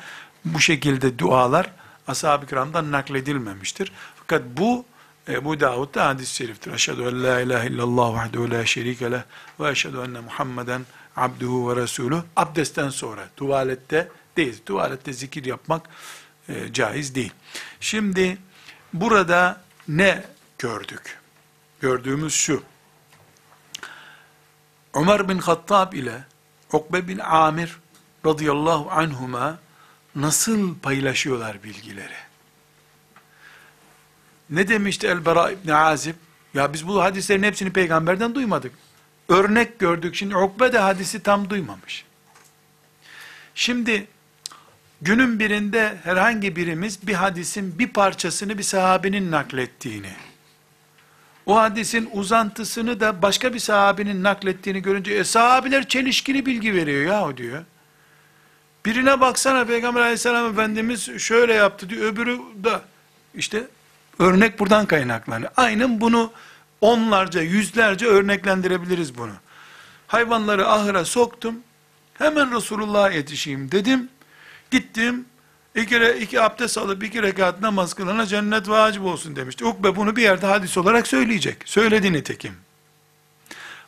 bu şekilde dualar ashab-ı kiramdan nakledilmemiştir. Fakat bu Ebu Davud'da hadis-i şeriftir. Eşhedü en la ilahe illallah vahdehu la şerike leh ve eşhedü enne Muhammeden abduhu ve resulü. Abdestten sonra, tuvalette değil. Tuvalette zikir yapmak e, caiz değil. Şimdi burada ne gördük? Gördüğümüz şu. Ömer bin Hattab ile Ukbe bin Amir radıyallahu anhuma nasıl paylaşıyorlar bilgileri? Ne demişti El-Bara İbni Azib? Ya biz bu hadislerin hepsini peygamberden duymadık. Örnek gördük. Şimdi Ukbe de hadisi tam duymamış. Şimdi günün birinde herhangi birimiz bir hadisin bir parçasını bir sahabinin naklettiğini, o hadisin uzantısını da başka bir sahabinin naklettiğini görünce, e, sahabiler çelişkili bilgi veriyor ya diyor. Birine baksana Peygamber aleyhisselam efendimiz şöyle yaptı diyor, öbürü da işte örnek buradan kaynaklanıyor. Aynen bunu onlarca, yüzlerce örneklendirebiliriz bunu. Hayvanları ahıra soktum, hemen Resulullah'a yetişeyim dedim, gittim, iki, iki abdest alıp iki rekat namaz kılana cennet vacip olsun demişti. Ukbe bunu bir yerde hadis olarak söyleyecek. Söyledi nitekim.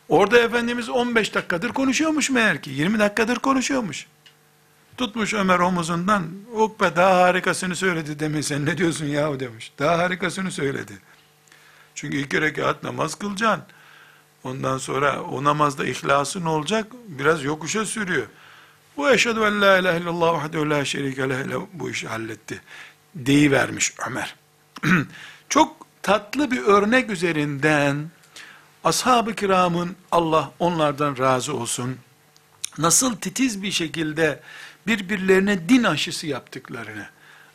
Orada Efendimiz 15 dakikadır konuşuyormuş meğer ki. 20 dakikadır konuşuyormuş. Tutmuş Ömer omuzundan, Ukbe daha harikasını söyledi demiş, sen ne diyorsun yahu demiş. Daha harikasını söyledi. Çünkü iki rekat namaz kılacaksın. Ondan sonra o namazda ihlasın olacak, biraz yokuşa sürüyor. Bu eşhedü en la ilahe illallah vahdehu la şerike leh bu işi halletti. Deyivermiş Ömer. Çok tatlı bir örnek üzerinden ashab-ı kiramın Allah onlardan razı olsun nasıl titiz bir şekilde birbirlerine din aşısı yaptıklarını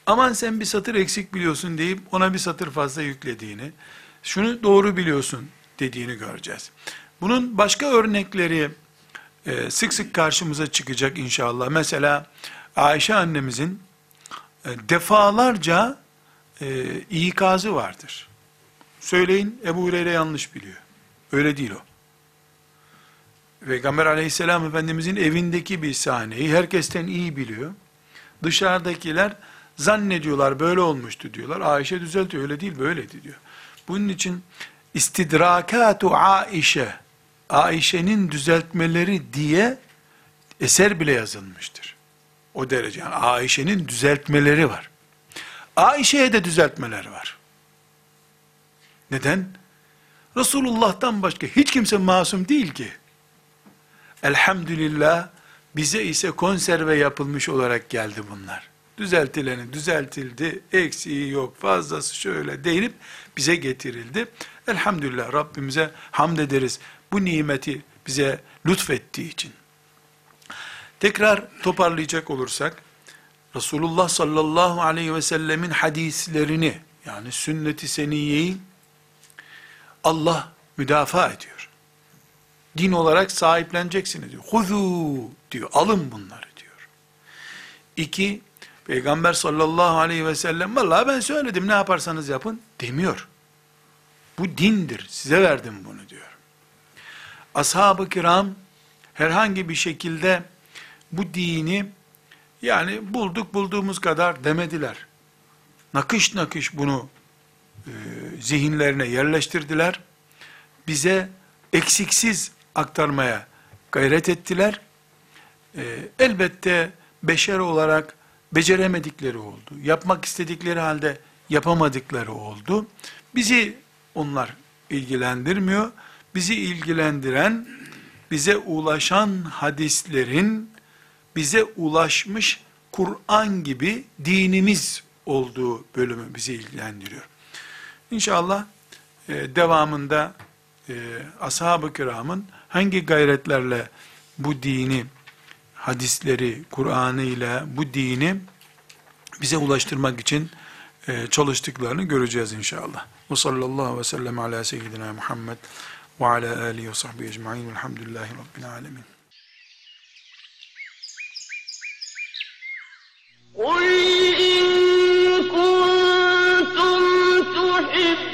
aman sen bir satır eksik biliyorsun deyip ona bir satır fazla yüklediğini şunu doğru biliyorsun dediğini göreceğiz. Bunun başka örnekleri e, sık sık karşımıza çıkacak inşallah. Mesela Ayşe annemizin e, defalarca e, ikazı vardır. Söyleyin Ebu Hureyre yanlış biliyor. Öyle değil o. Peygamber aleyhisselam efendimizin evindeki bir sahneyi herkesten iyi biliyor. Dışarıdakiler zannediyorlar böyle olmuştu diyorlar. Ayşe düzeltiyor öyle değil böyleydi diyor. Bunun için istidrakatu Aişe Ayşe'nin düzeltmeleri diye eser bile yazılmıştır. O derece. Yani Ayşe'nin düzeltmeleri var. Ayşe'ye de düzeltmeler var. Neden? Resulullah'tan başka hiç kimse masum değil ki. Elhamdülillah bize ise konserve yapılmış olarak geldi bunlar. Düzeltileni düzeltildi, eksiği yok, fazlası şöyle değinip bize getirildi. Elhamdülillah Rabbimize hamd ederiz bu nimeti bize lütfettiği için. Tekrar toparlayacak olursak, Resulullah sallallahu aleyhi ve sellemin hadislerini, yani sünnet-i seniyeyi Allah müdafaa ediyor. Din olarak sahipleneceksiniz diyor. Huzu diyor, alın bunları diyor. İki, Peygamber sallallahu aleyhi ve sellem, vallahi ben söyledim ne yaparsanız yapın demiyor. Bu dindir, size verdim bunu diyor ashab-ı kiram herhangi bir şekilde bu dini yani bulduk bulduğumuz kadar demediler. Nakış nakış bunu e, zihinlerine yerleştirdiler. Bize eksiksiz aktarmaya gayret ettiler. E, elbette beşer olarak beceremedikleri oldu. Yapmak istedikleri halde yapamadıkları oldu. Bizi onlar ilgilendirmiyor bizi ilgilendiren, bize ulaşan hadislerin, bize ulaşmış Kur'an gibi dinimiz olduğu bölümü bizi ilgilendiriyor. İnşallah e, devamında e, ashab-ı kiramın hangi gayretlerle bu dini, hadisleri, Kur'an'ı ile bu dini bize ulaştırmak için e, çalıştıklarını göreceğiz inşallah. Ve sallallahu ve sellem ala seyyidina Muhammed ve ala alihi ve sahbihi ecma'in velhamdülillahi rabbil alemin. قُلْ إِن كُنتُمْ تُحِبُّونَ